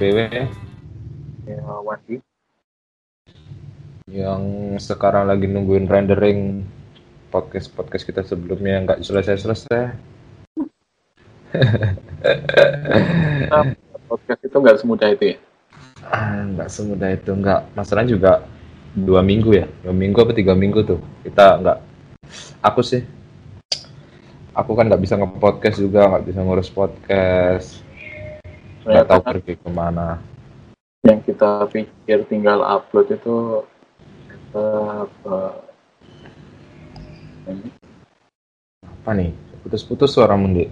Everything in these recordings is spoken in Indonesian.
PW Ya, Wandi. yang sekarang lagi nungguin rendering podcast-podcast kita sebelumnya yang nggak selesai-selesai. Podcast itu nggak semudah itu ya. Ah, nggak semudah itu, nggak. Masalahnya juga dua minggu ya, dua minggu apa tiga minggu tuh. Kita nggak, aku sih, aku kan nggak bisa nge-podcast juga, nggak bisa ngurus podcast, nggak tahu kan pergi ke mana. yang kita pikir tinggal upload itu ternyata apa ini. Apa nih? Putus-putus suara Mundi.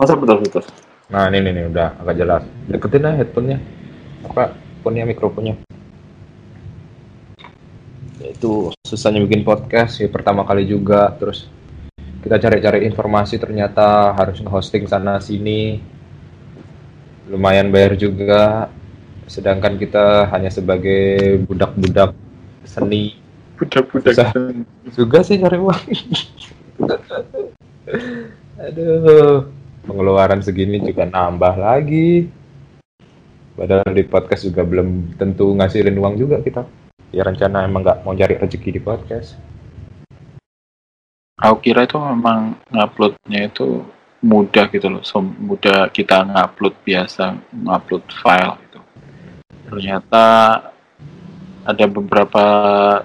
Masa betul-betul? Nah, ini nih, udah agak jelas. Deketin aja headphone-nya. Apa? Phone-nya, mikrofonnya. Ya, Itu susahnya bikin podcast ya pertama kali juga. Terus kita cari-cari informasi ternyata harus nge-hosting sana sini. Lumayan bayar juga. Sedangkan kita hanya sebagai budak-budak seni Budak-budak. Susah. juga sih cari uang. Aduh, pengeluaran segini juga nambah lagi. Padahal di podcast juga belum tentu ngasilin uang juga kita. Ya rencana emang nggak mau cari rezeki di podcast. Aku kira itu memang nguploadnya itu mudah gitu loh, so, mudah kita ngupload biasa, ngupload file gitu. Ternyata ada beberapa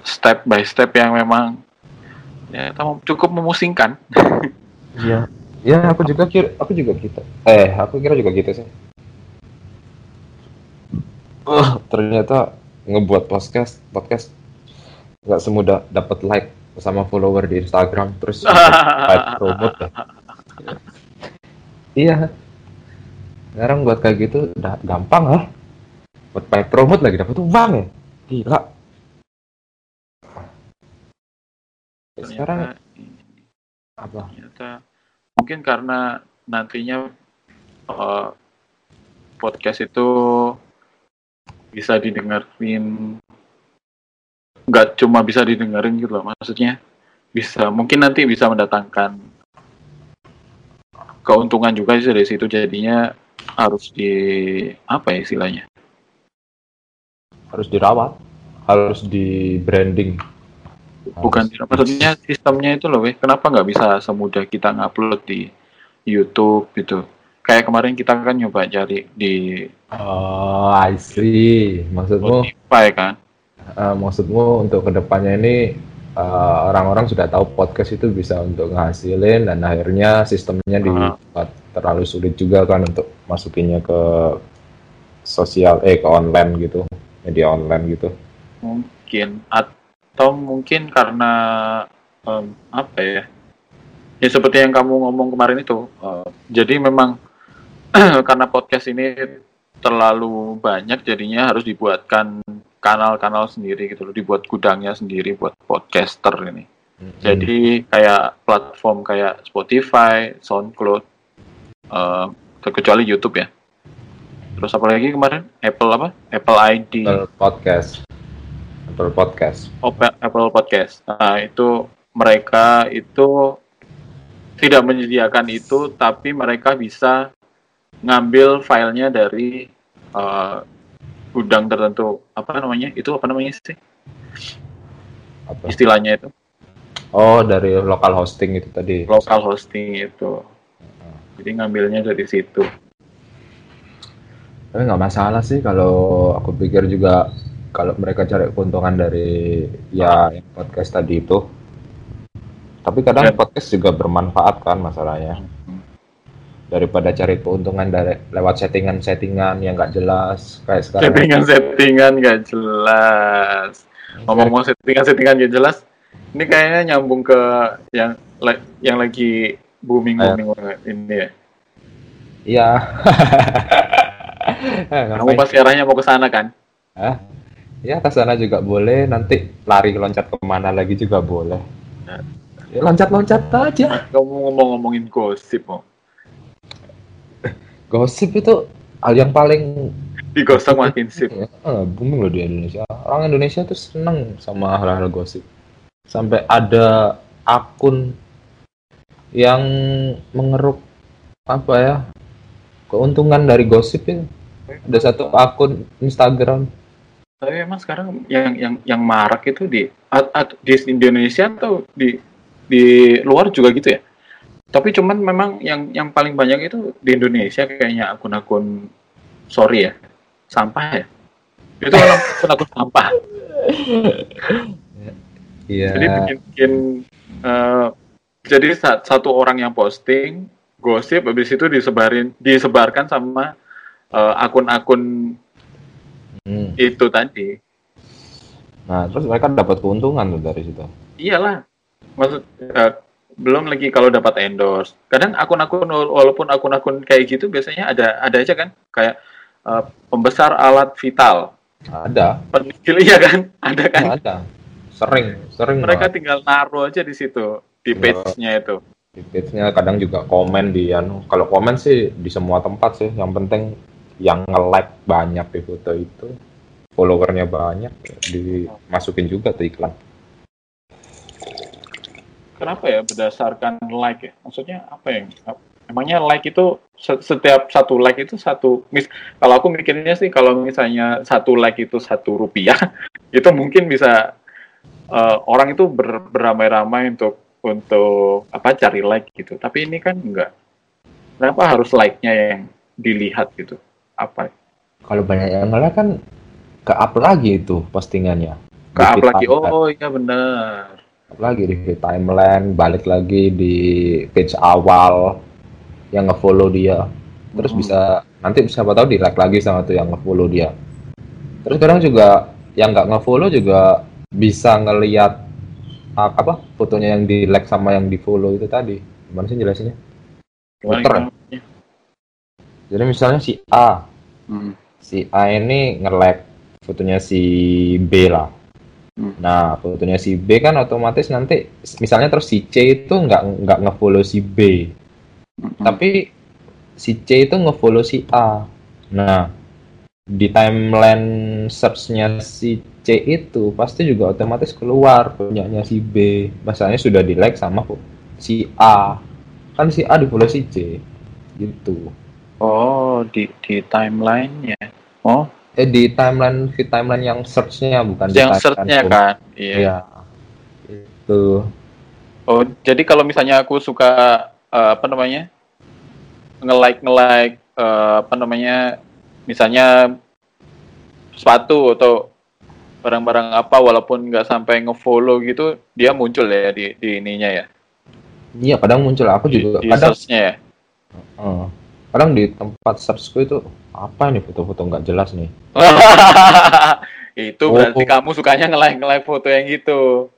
step by step yang memang ya cukup memusingkan. Iya. Ya aku juga kira, aku juga gitu. Eh, aku kira juga gitu sih. Oh, ternyata ngebuat podcast podcast nggak semudah dapat like sama follower di Instagram terus dapat promote. Iya. Sekarang buat kayak gitu udah gampang lah. Buat paid promote lagi dapat uang ya. Gila. Sekarang Ternyata, apa? ternyata mungkin karena nantinya eh, podcast itu bisa didengerin nggak cuma bisa didengerin gitu loh maksudnya bisa mungkin nanti bisa mendatangkan keuntungan juga sih dari situ jadinya harus di apa ya istilahnya? Harus dirawat, harus di branding. bukan Harus- maksudnya sistemnya itu loh weh. Kenapa nggak bisa semudah kita ngupload di YouTube gitu? Kayak kemarin kita kan nyoba cari di Oh, I see. Maksudmu, Spotify kan? Eh, maksudmu untuk ke depannya ini eh, orang-orang sudah tahu podcast itu bisa untuk ngasilin dan akhirnya sistemnya dibuat terlalu sulit juga kan untuk masukinnya ke sosial eh ke online gitu, media online gitu. mungkin atau mungkin karena em, apa ya ya seperti yang kamu ngomong kemarin itu eh, jadi memang karena podcast ini terlalu banyak jadinya harus dibuatkan kanal-kanal sendiri gitu loh dibuat gudangnya sendiri buat podcaster ini Jadi kayak platform kayak Spotify, SoundCloud, eh, terkecuali YouTube ya. Terus apa lagi kemarin? Apple apa? Apple ID, Apple podcast, Apple podcast. Apple, Apple Podcast. Nah itu mereka itu tidak menyediakan itu, tapi mereka bisa ngambil filenya dari eh, gudang tertentu. Apa namanya? Itu apa namanya sih? Apa? Istilahnya itu Oh, dari lokal hosting itu tadi. local hosting itu. Jadi ngambilnya dari situ. Tapi nggak masalah sih kalau aku pikir juga kalau mereka cari keuntungan dari ya yang podcast tadi itu. Tapi kadang Dan- podcast juga bermanfaat kan masalahnya. Daripada cari keuntungan dari lewat settingan-settingan yang nggak jelas kayak sekarang. settingan-settingan gak jelas ngomong-ngomong settingan-settingan gak jelas ini kayaknya nyambung ke yang yang lagi booming booming ini ya Iya. kamu Ngapain? pasti arahnya mau ke sana kan Hah? Ya ke sana juga boleh, nanti lari loncat ke mana lagi juga boleh. Ya loncat-loncat aja. kamu ngomong-ngomongin gosip mau Gosip itu hal yang paling digosok makin sip eh, booming loh di Indonesia. Orang Indonesia tuh seneng sama hal-hal gosip. Sampai ada akun yang mengeruk apa ya keuntungan dari gosip itu ada satu akun Instagram Tapi emang sekarang yang yang yang marak itu di at- at- di Indonesia atau di di luar juga gitu ya? Tapi cuman memang yang yang paling banyak itu di Indonesia kayaknya akun-akun sorry ya, sampah ya. Itu kan akun-akun sampah. iya Jadi bikin, bikin eh, jadi sa- satu orang yang posting gosip habis itu disebarin disebarkan sama eh, akun-akun Hmm. itu tadi. nah terus mereka dapat keuntungan tuh dari situ Iyalah. Maksud eh, belum lagi kalau dapat endorse. Kadang akun-akun walaupun akun-akun kayak gitu biasanya ada ada aja kan kayak eh, pembesar alat vital. ada Penigil iya kan? Ada kan? ada sering sering Mereka banget. tinggal naruh aja di situ di Iya. page-nya itu. di page-nya kadang juga komen di anu kalau komen sih di semua tempat sih yang penting yang nge-like banyak di foto itu followernya banyak dimasukin juga tuh iklan Kenapa ya berdasarkan like ya? Maksudnya apa yang emangnya like itu se- setiap satu like itu satu mis kalau aku mikirnya sih kalau misalnya satu like itu satu rupiah itu mungkin bisa eh, orang itu ber- beramai-ramai untuk untuk apa cari like gitu. Tapi ini kan enggak. Kenapa harus like-nya yang dilihat gitu? Apa? Kalau banyak yang nge-like kan ke up lagi itu postingannya. Ke up lagi. Oh iya benar lagi di timeline balik lagi di page awal yang nge-follow dia. Terus Hmm. bisa nanti siapa tahu di like lagi sama tuh yang nge-follow dia. Terus kadang juga yang nggak nge-follow juga bisa ngelihat apa fotonya yang di like sama yang di follow itu tadi. Gimana sih jelasinnya? Muter. jadi misalnya si A. Hmm. si A ini nge-like fotonya si B lah Hmm. nah fotonya si B kan otomatis nanti misalnya terus si C itu nggak nggak nge-follow si B Hmm. tapi si C itu nge-follow si A. Nah, di timeline search-nya si C itu pasti juga otomatis keluar punyanya si B. Masalahnya sudah di like sama si A. Kan si A di follow si C. Gitu. oh di di timeline-nya oh Eh di timeline feed timeline yang search-nya bukan di yang search-nya kan iya Iya. Itu. Oh, jadi kalau misalnya aku suka eh, apa namanya? nge-like nge-like eh, apa namanya? Misalnya sepatu atau barang-barang apa walaupun nggak sampai nge-follow gitu, dia muncul ya di di ininya ya. Iya, kadang muncul aku Di, juga di kadang search-nya ya. eh, kadang di tempat searchku itu apa nih foto-foto nggak jelas nih. itu Oh. berarti kamu sukanya nge-like nge-like foto yang gitu.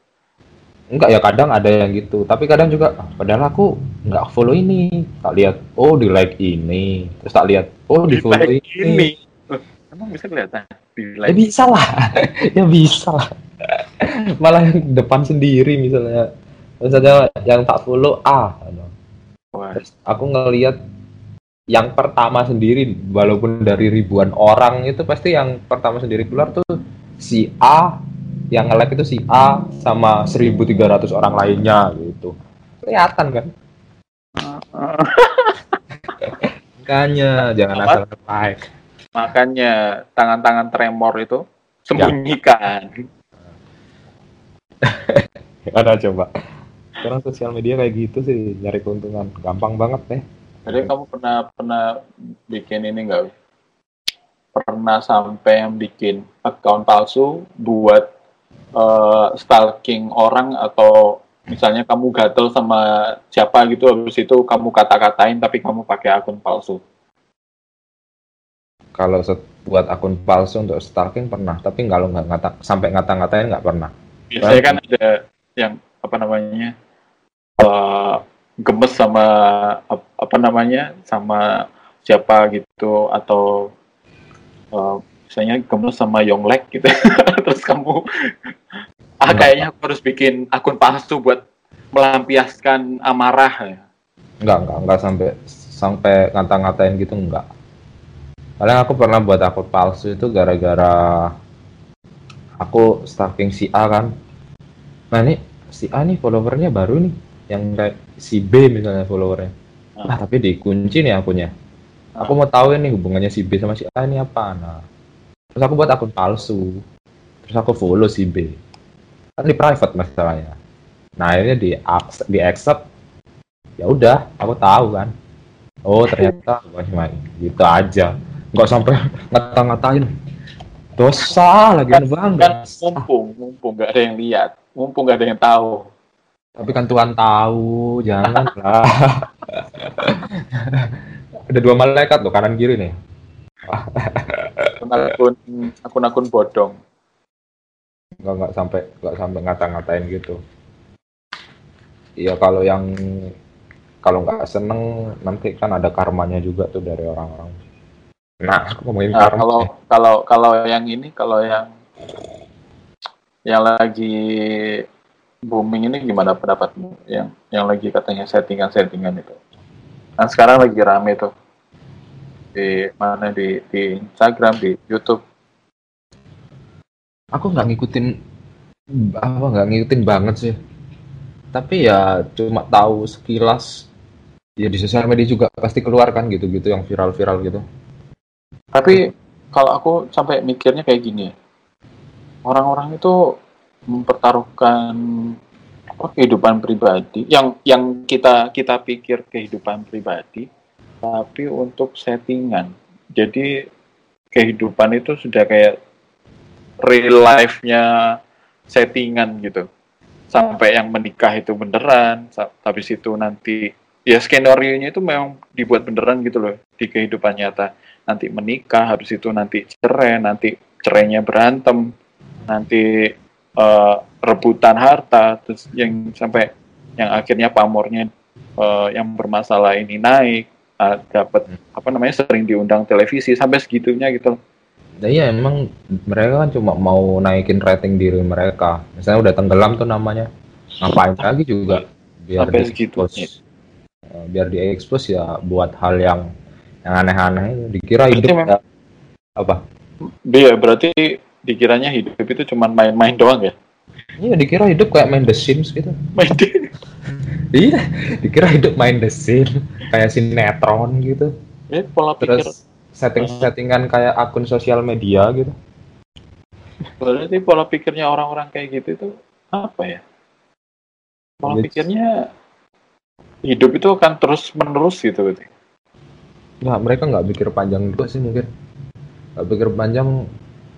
Enggak ya kadang ada yang gitu, tapi kadang juga ah, padahal aku nggak follow ini. Tak lihat, oh di like ini, terus tak lihat, oh di follow Like ini. ini. Emang bisa kelihatan di Ya like bisa lah, ya bisa lah. Malah yang depan sendiri misalnya, misalnya yang tak follow A, Wah, terus aku ngelihat yang pertama sendiri, walaupun dari ribuan orang itu pasti yang pertama sendiri keluar tuh si A, yang nge-like itu si A sama 1.300 orang lainnya gitu. Kelihatan kan? Makanya jangan asal like. Makanya tangan-tangan tremor itu sembunyikan. Ada coba. Sekarang sosial media kayak gitu sih nyari keuntungan gampang banget deh. Jadi kamu pernah pernah bikin ini enggak? Pernah sampai yang bikin account palsu buat eh, stalking orang atau misalnya kamu gatel sama siapa gitu habis itu kamu kata-katain tapi kamu pakai akun palsu. Kalau buat akun palsu untuk stalking pernah, tapi kalau nggak ngata sampai ngata-ngatain nggak pernah. Biasanya kan ada yang apa namanya? eh, gemes sama ap- apa namanya? sama siapa gitu atau eh, misalnya gemes sama Yonglek gitu. Terus kamu ah kayaknya aku harus bikin akun palsu buat melampiaskan amarah ya. Nggak nggak nggak sampai sampai ngata-ngatain gitu nggak. Paling aku pernah buat akun palsu itu gara-gara aku stalking si A kan. Nah ini si A nih followernya baru nih, yang kayak si B misalnya followernya. Ah. Nah tapi dikunci nih akunnya. aku mau tahu ini hubungannya si B sama si A ini apa. Nah terus aku buat akun palsu. Terus aku follow si B. Kan di private masalahnya. Nah akhirnya di accept, di accept. Ya udah aku tahu kan. Oh ternyata main gitu aja. Nggak sampai ngata-ngatain. Dosa lagi bang kan mumpung mumpung nggak ada yang lihat mumpung nggak ada yang tahu tapi kan Tuhan tahu jangan lah. Ada dua malaikat loh kanan kiri nih. Akun akun akun bodong. Nggak nggak sampai nggak sampai ngata-ngatain gitu. Iya kalau yang kalau nggak seneng nanti kan ada karmanya juga tuh dari orang-orang. Nah aku ngomongin nah, karma kalau kalau kalau yang ini kalau yang yang lagi booming ini gimana pendapatmu yang yang lagi katanya settingan-settingan itu. Kan sekarang lagi rame tuh. Di mana? Di di Instagram di YouTube. Aku nggak ngikutin apa nggak ngikutin banget sih. Tapi ya cuma tahu sekilas ya di sosial media juga pasti keluar kan gitu-gitu yang viral-viral gitu. Tapi kalau aku sampai mikirnya kayak gini ya. Orang-orang itu mempertaruhkan apa, kehidupan pribadi yang yang kita kita pikir kehidupan pribadi tapi untuk settingan. Jadi kehidupan itu sudah kayak real life-nya settingan gitu. Sampai yang menikah itu beneran habis itu nanti ya skenario nya itu memang dibuat beneran gitu loh di kehidupan nyata. Nanti menikah habis itu nanti cerai nanti cerainya berantem nanti uh, rebutan harta terus yang sampai yang akhirnya pamornya uh, yang bermasalah ini naik uh, dapat apa namanya sering diundang televisi sampai segitunya gitu. Nah, iya emang mereka kan cuma mau naikin rating diri mereka. Misalnya udah tenggelam tuh namanya, ngapain lagi juga? Biar sampai segitunya. Uh, biar diekspos ya buat hal yang yang aneh-aneh. Dikira hidup ya, apa? Dia berarti dikiranya hidup itu cuma main-main doang ya? Iya dikira hidup kayak main The Sims gitu. Main The iya dikira hidup main The Sims kayak sinetron gitu. Ya, pola pikir terus setting-settingan kayak akun sosial media gitu. Berarti pola pikirnya orang-orang kayak gitu itu apa ya? Pola pikirnya hidup itu akan terus menerus gitu berarti? Nggak mereka nggak pikir panjang juga sih mungkin. Nggak pikir panjang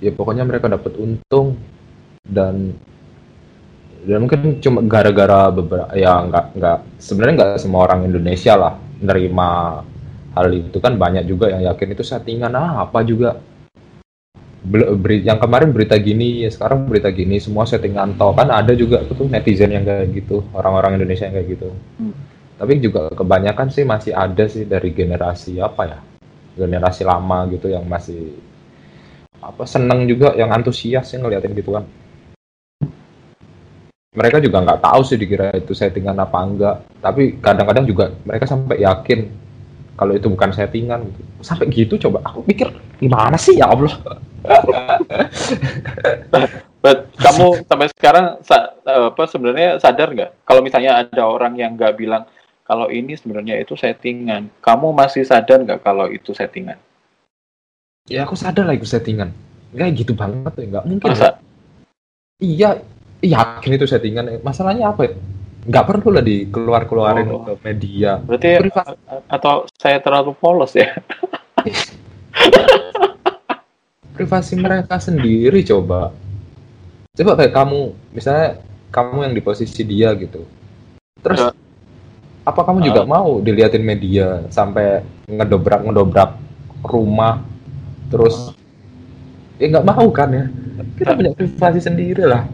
ya pokoknya mereka dapat untung dan dan mungkin cuma gara-gara beberapa ya nggak nggak sebenarnya nggak semua orang Indonesia lah nerima hal itu. Kan banyak juga yang yakin itu settingan ah apa juga? Beri, yang kemarin berita gini ya sekarang berita gini semua settingan toh kan ada juga tuh netizen yang kayak gitu orang-orang Indonesia yang kayak gitu. Hmm. tapi juga kebanyakan sih masih ada sih dari generasi apa ya? Generasi lama gitu yang masih apa seneng juga yang antusias yang ngeliatin gitu kan. Mereka juga nggak tahu sih dikira itu settingan apa enggak. Tapi kadang-kadang juga mereka sampai yakin kalau itu bukan settingan gitu. sampai gitu coba aku pikir gimana sih ya Allah? But kamu sampai sekarang apa sebenarnya sadar nggak? Kalau misalnya ada orang yang nggak bilang kalau ini sebenarnya itu settingan, kamu masih sadar nggak kalau itu settingan? Ya aku sadar lah itu settingan. Nggak gitu banget tuh, nggak mungkin. Masa? Iya, yakin itu settingan. Masalahnya apa ya? Nggak perlu lah dikeluar-keluarin oh. ke media. Berarti Privat. atau saya terlalu polos ya? privasi mereka sendiri coba coba kayak kamu misalnya kamu yang di posisi dia gitu terus uh, apa kamu juga uh, mau diliatin media sampai ngedobrak ngedobrak rumah terus ya nggak mau kan ya. Kita punya privasi sendiri lah.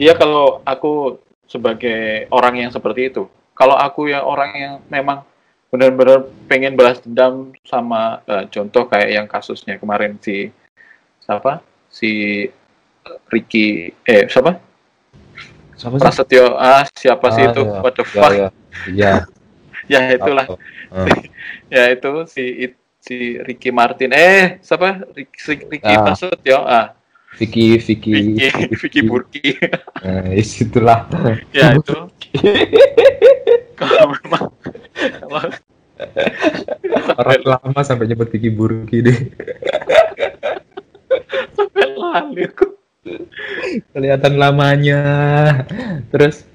Iya kalau aku sebagai orang yang seperti itu. Kalau aku yang orang yang memang benar-benar pengen balas dendam sama uh, contoh kayak yang kasusnya kemarin si siapa? Si Ricky eh siapa? Siapa sih? Prasetyo. Ah siapa ah, sih itu? ya. what the ya, fuck? ya. Ya, ya itulah. Uh. ya itu si si Ricky Martin. Eh siapa? Ricky, Ricky ah. Prasetyo ah. Vicky Vicky. Vicky, Vicky Burki. Eh, itulah. Ya itu. Kalau memang Orang lama sampai nyebut Vicky Burki deh. sampai lali aku. Kelihatan lamanya. Terus?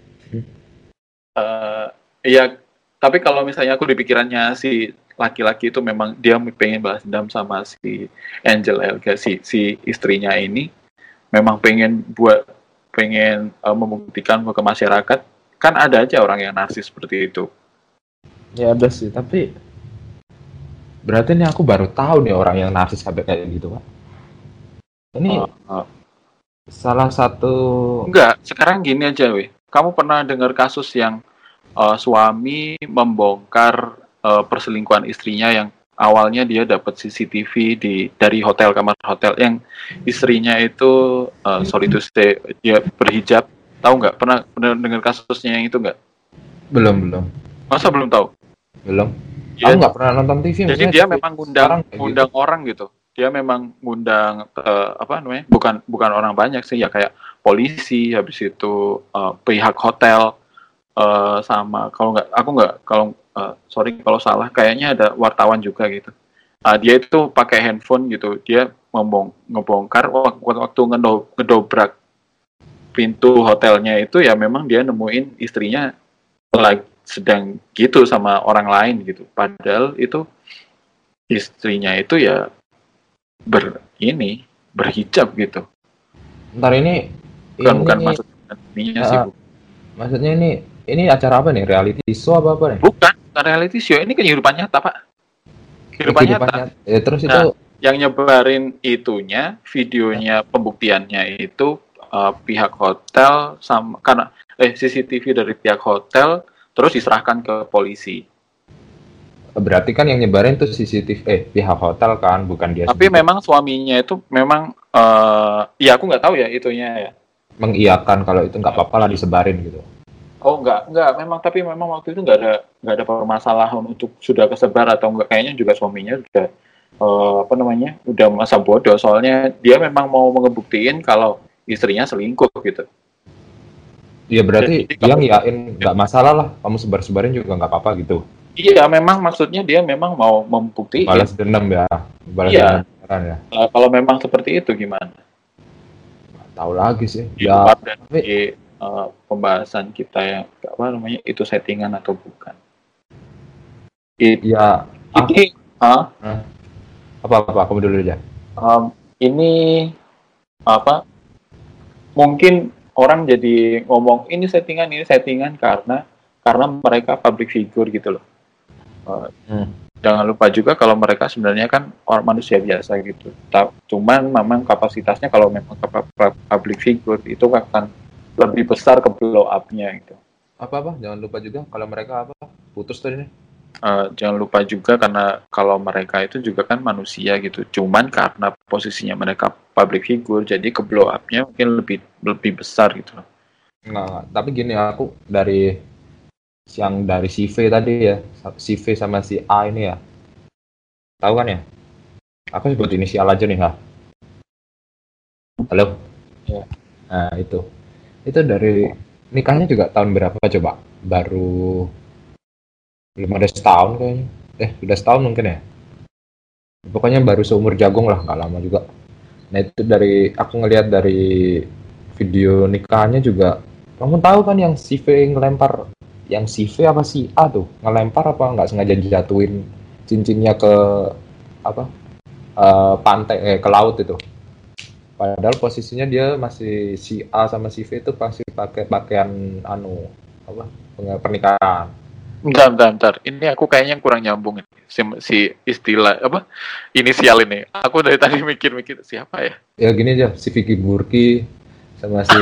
Eh, Iya, tapi kalau misalnya aku di pikirannya si laki-laki itu memang dia pengen balas dendam sama si Angel Elga si si istrinya ini memang pengen buat pengen eh, membuktikan ke masyarakat kan ada aja orang yang narsis seperti itu. ya ada sih, tapi berarti ini aku baru tahu nih orang yang narsis sampai kayak gitu, Pak. Ini Eh, eh, salah satu enggak, sekarang gini aja weh. Kamu pernah dengar kasus yang eh, suami membongkar eh, perselingkuhan istrinya yang awalnya dia dapat CCTV di dari hotel kamar hotel yang istrinya itu eh, sorry to say dia berhijab. Tahu nggak? Pernah pernah dengar kasusnya yang itu nggak? Belum belum. Masa belum tahu? Belum. Ya, Aku nggak pernah nonton TV. jadi dia memang ngundang kayak gitu. ngundang orang gitu. Dia memang ngundang eh, apa namanya? Bukan bukan orang banyak sih ya kayak polisi habis itu eh, pihak hotel eh, sama kalau nggak aku nggak kalau eh, sorry kalau salah kayaknya ada wartawan juga gitu Ah, dia itu pakai handphone gitu dia membong ngebongkar wak- waktu ngedo- ngedobrak pintu hotelnya itu ya memang dia nemuin istrinya lagi sedang gitu sama orang lain gitu padahal itu istrinya itu ya ber ini berhijab gitu Ntar ini bukan ini, bukan maksud ininya sih Ah. Bu. maksudnya ini ini acara apa nih? Reality show apa apa nih? bukan bukan reality show ini kehidupan nyata pak kehidupan nyata Kehidupannya. Ya, terus Nah, itu yang nyebarin itunya videonya pembuktiannya itu uh, pihak hotel sama karena eh CCTV dari pihak hotel terus diserahkan ke polisi berarti kan yang nyebarin tuh CCTV eh pihak hotel kan, bukan dia. tapi sendiri. memang suaminya itu memang eh ya aku nggak tahu ya itunya ya mengiyakan kalau itu nggak apa-apa lah disebarin gitu. Oh enggak, enggak. Memang tapi memang waktu itu enggak ada enggak ada permasalahan untuk sudah kesebar atau enggak. Kayaknya juga suaminya sudah eh, apa namanya? udah masa bodoh. Soalnya dia memang mau ngebuktiin kalau istrinya selingkuh gitu. Ya berarti Jadi dia ngiyain nggak masalah lah, kamu sebar-sebarin juga nggak apa-apa gitu. Iya, memang maksudnya dia memang mau membuktiin. Balas dendam ya, balas Iya. dendam ya. Eh, kalau memang seperti itu gimana? Tahu lagi sih. Ya, dari tapi- eh, pembahasan kita yang apa namanya itu settingan atau bukan? It- ya Ini, ah, apa-apa kamu dulu aja. Um, ini apa mungkin orang jadi ngomong ini settingan ini settingan karena karena mereka public figure gitu loh Uh, Hmm. jangan lupa juga kalau mereka sebenarnya kan orang manusia biasa gitu cuman memang kapasitasnya kalau memang public figure itu akan lebih besar ke blow up-nya gitu Apa-apa, jangan lupa juga kalau mereka apa putus tadi nih. Uh, jangan lupa juga karena kalau mereka itu juga kan manusia gitu. Cuman karena posisinya mereka public figure, jadi ke blow up-nya mungkin lebih lebih besar gitu nggak. tapi gini aku dari yang dari CV tadi ya, CV sama si A ini ya. Tahu kan ya? Aku sebut inisial aja nih, ha. Halo? Ya. Nah, itu. Itu dari nikahnya juga tahun berapa coba? Baru belum ada setahun kayaknya. Eh, udah setahun mungkin ya? Pokoknya baru seumur jagung lah, nggak lama juga. Nah, itu dari aku ngelihat dari video nikahannya juga kamu tahu kan yang CV ngelempar yang CV apa si A tuh ngelempar apa nggak sengaja jatuhin cincinnya ke apa eh, pantai eh ke laut itu padahal posisinya dia masih si A sama si V itu pasti pakai pakaian anu apa pernikahan Bentar, bentar, bentar. Ini aku kayaknya kurang nyambung ini. Si, si istilah apa inisial ini. Aku dari tadi mikir-mikir siapa ya? ya gini aja si Vicky Burki sama si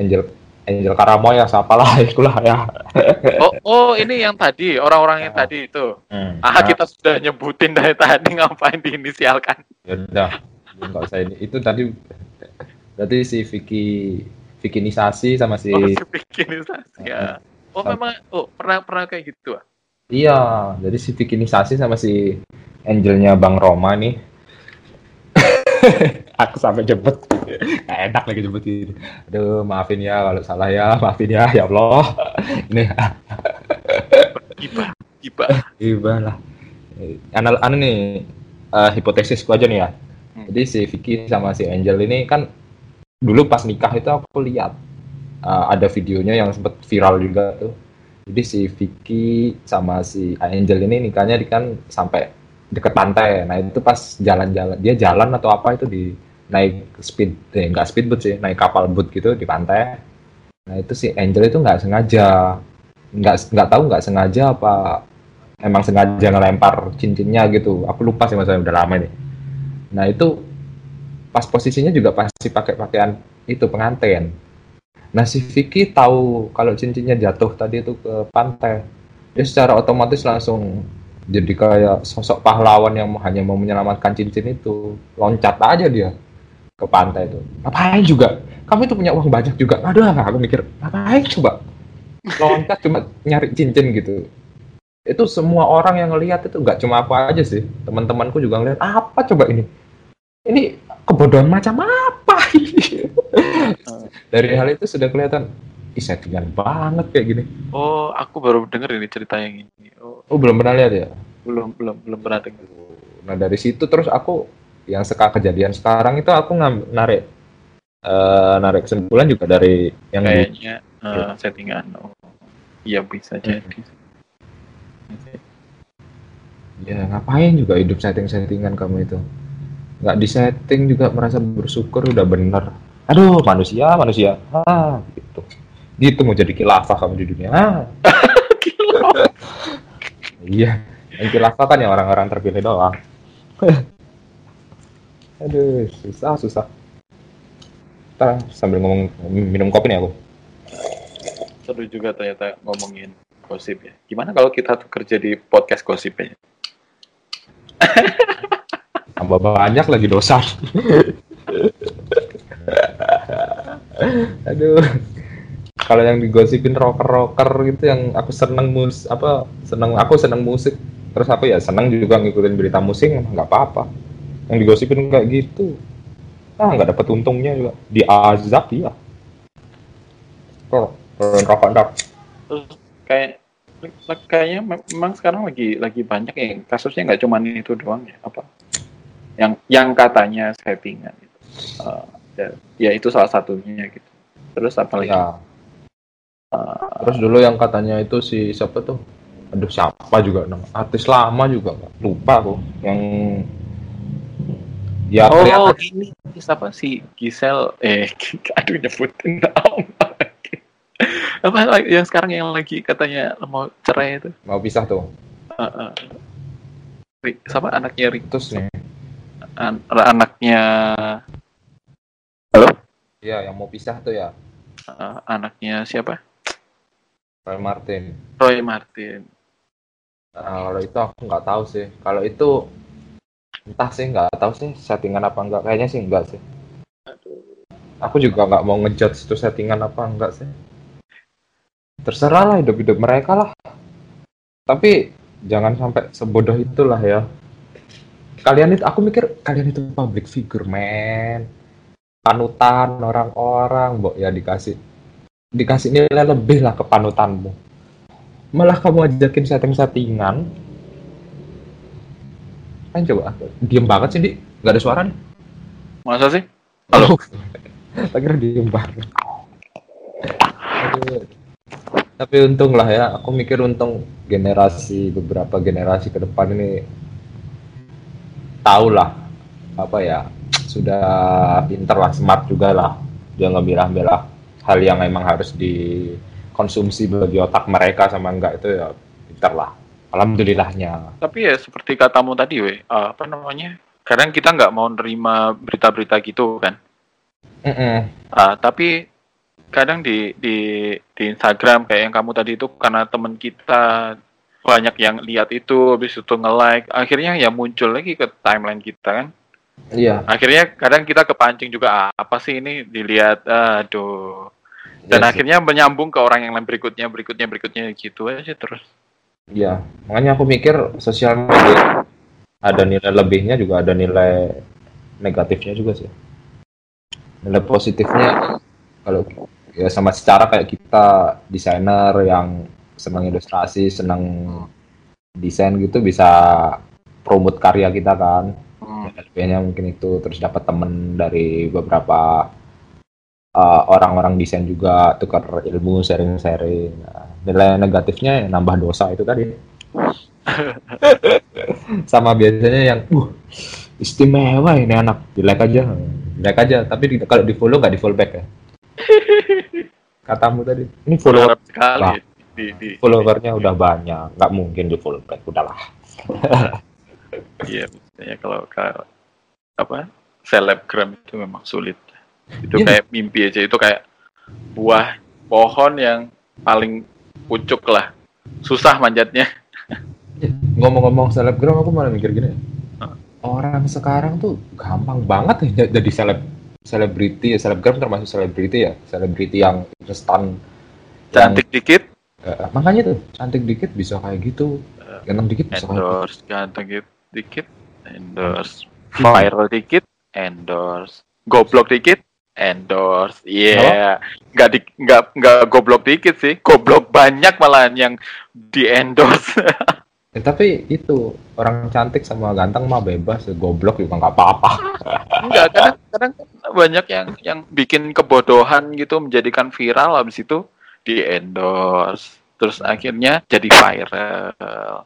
Angel Angel Karamoy ya siapa lah itulah ya Oh, oh ini yang tadi orang-orang yang Ah. tadi itu. Hmm. Ah kita sudah nyebutin dari tadi ngapain diinisialkan? ya udah nggak usah ini itu tadi berarti si Vicky Vikinisasi sama si Oh, si bikinisasi ya. Oh memang oh pernah pernah kayak gitu ah. iya jadi si Vikinisasi sama si Angelnya Bang Roma nih aku sampai jemput Nggak enak lagi jemput ini aduh maafin ya kalau salah ya maafin ya ya Allah ini Gibah, gibah. Iba lah anal anu nih uh, hipotesisku aja nih ya. Hmm. Jadi si Vicky sama si Angel ini kan dulu pas nikah itu aku lihat uh, ada videonya yang sempat viral juga tuh. Jadi si Vicky sama si Angel ini nikahnya di kan sampai deket pantai. Nah itu pas jalan-jalan dia jalan atau apa itu di naik speed, eh, nggak speedboat sih, naik kapal boat gitu di pantai. Nah itu si Angel itu nggak sengaja, nggak nggak tahu nggak sengaja apa emang sengaja ngelempar cincinnya gitu. Aku lupa sih maksudnya udah lama nih. Nah itu pas posisinya juga pasti pakai pakaian itu pengantin. Nah si Vicky tahu kalau cincinnya jatuh tadi itu ke pantai, dia secara otomatis langsung jadi kayak sosok pahlawan yang hanya mau menyelamatkan cincin itu, loncat aja dia ke pantai itu. Ngapain juga? Kamu itu punya uang banyak juga. Aduh, aku mikir, ngapain coba? Loncat cuma nyari cincin gitu. Itu semua orang yang ngelihat itu nggak cuma aku aja sih. Teman-temanku juga ngeliat, apa coba ini? Ini kebodohan macam apa ini? Dari hal itu sudah kelihatan, ih settingan banget kayak gini. Oh, aku baru denger ini cerita yang ini. Oh, Oh belum pernah lihat ya? belum belum belum pernah denger. Nah dari situ terus aku yang sekarang kejadian sekarang itu aku ngam- narik eh, narik kesimpulan juga dari yang di- Kayaknya eh, settingan. Oh, iya bisa jadi. ya ngapain juga hidup setting-settingan kamu itu nggak disetting juga merasa bersyukur udah bener. Aduh manusia manusia. Ah gitu. Gitu mau jadi kilafah kamu di dunia. Ah. Iya yang kilafah kan yang orang-orang terpilih doang. Aduh susah susah. Ntar sambil ngomong minum kopi nih aku. Seru juga ternyata ngomongin gosip ya. Gimana kalau kita kerja di podcast gosip aja? tambah banyak lagi dosa. Aduh. Kalau yang digosipin rocker rocker gitu yang aku seneng mus apa seneng aku seneng musik. Terus apa ya seneng juga ngikutin berita musik nggak apa-apa. Yang digosipin kayak gitu ah nggak dapet untungnya juga. Diazab ya Oh, rokok ntar Terus kayak kayaknya mem- memang sekarang lagi lagi banyak ya kasusnya nggak cuma itu doang ya apa yang yang katanya settingan gitu. Eh, ya- ya itu salah satunya gitu. Terus apa lagi? ya. Eh, terus dulu yang katanya itu si siapa tuh? Aduh siapa juga nama? Artis lama juga nggak lupa aku. Yang ya oh kelihatan. ini siapa? Sih Gisel eh aduh nyebutin nama apa lagi- yang sekarang yang lagi katanya mau cerai itu? Mau pisah tuh. Eh, eh. Ri- siapa? Anaknya Ri. Terus nih an- anaknya. Halo? Ya yang mau pisah tuh ya. Eh, anaknya siapa? Roy Martin. Roy Martin. Nah, kalau itu aku nggak tahu sih. Kalau itu entah sih nggak tahu sih settingan apa enggak kayaknya sih enggak sih. Aku juga nggak mau ngejudge itu settingan apa enggak sih. Terserah lah hidup-hidup mereka lah. Tapi jangan sampai sebodoh itulah ya kalian itu aku mikir kalian itu public figure man panutan orang-orang mbok. Ya dikasih dikasih nilai lebih lah ke panutanmu. Malah kamu ajakin setting-settingan. Kan coba diem banget sih di nggak ada suara nih. Masa sih? Halo? tak kira diem banget. Aduh. tapi untung lah ya aku mikir untung generasi beberapa generasi ke depan ini tahu lah apa ya sudah pinter lah smart juga lah. Dia ngebilah-bilah hal yang emang harus dikonsumsi bagi otak mereka sama enggak itu ya pinter lah. Alhamdulillahnya. Tapi ya seperti katamu tadi we eh, apa namanya kadang kita nggak mau nerima berita-berita gitu kan. Mm-mm. Ah, tapi kadang di di di Instagram kayak yang kamu tadi itu karena temen kita banyak yang lihat itu habis itu nge-like. Akhirnya ya muncul lagi ke timeline kita kan? Iya. Akhirnya kadang kita kepancing juga "Ah, apa sih ini? Dilihat aduh. Dan Iya sih. akhirnya menyambung ke orang yang lain berikutnya berikutnya berikutnya gitu aja terus. Iya, makanya aku mikir sosial media ada nilai lebihnya juga ada nilai negatifnya juga sih. Nilai positifnya kalau ya sama secara kayak kita desainer yang senang ilustrasi, senang desain gitu bisa promote karya kita kan. Hmm. LP-nya mungkin itu terus dapat temen dari beberapa uh, orang-orang desain juga tukar ilmu sharing-sharing. Nah, nilai negatifnya ya nambah dosa itu tadi. Sama biasanya yang uh istimewa ini anak di like aja. Di like aja tapi di, kalau di follow nggak di follow back ya. Katamu tadi. Ini Berharap sekali. Di, di followernya udah banyak nggak mungkin di follow back udahlah. Iya biasanya kalau kalau apa selebgram itu memang sulit. Itu Iya. kayak mimpi aja itu kayak buah pohon yang paling pucuk lah. Susah manjatnya. Ngomong-ngomong selebgram aku malah mikir gini. Hah? orang sekarang tuh gampang banget ya jadi seleb selebriti ya selebgram termasuk selebriti ya. Selebriti yang instan. Cantik dikit eh, makanya tuh cantik dikit bisa kayak gitu. Ganteng dikit bisa kayak gitu. Endorse ganteng dikit, endorse. Viral dikit endorse. Goblok dikit endorse. Iya. Nggak di nggak nggak goblok dikit sih. Goblok banyak malahan yang di endorse. Eh, tapi itu orang cantik sama ganteng mah bebas. Ya. goblok juga nggak apa-apa. Enggak, kadang, kadang banyak yang yang bikin kebodohan gitu menjadikan viral habis itu di endorse terus akhirnya jadi viral.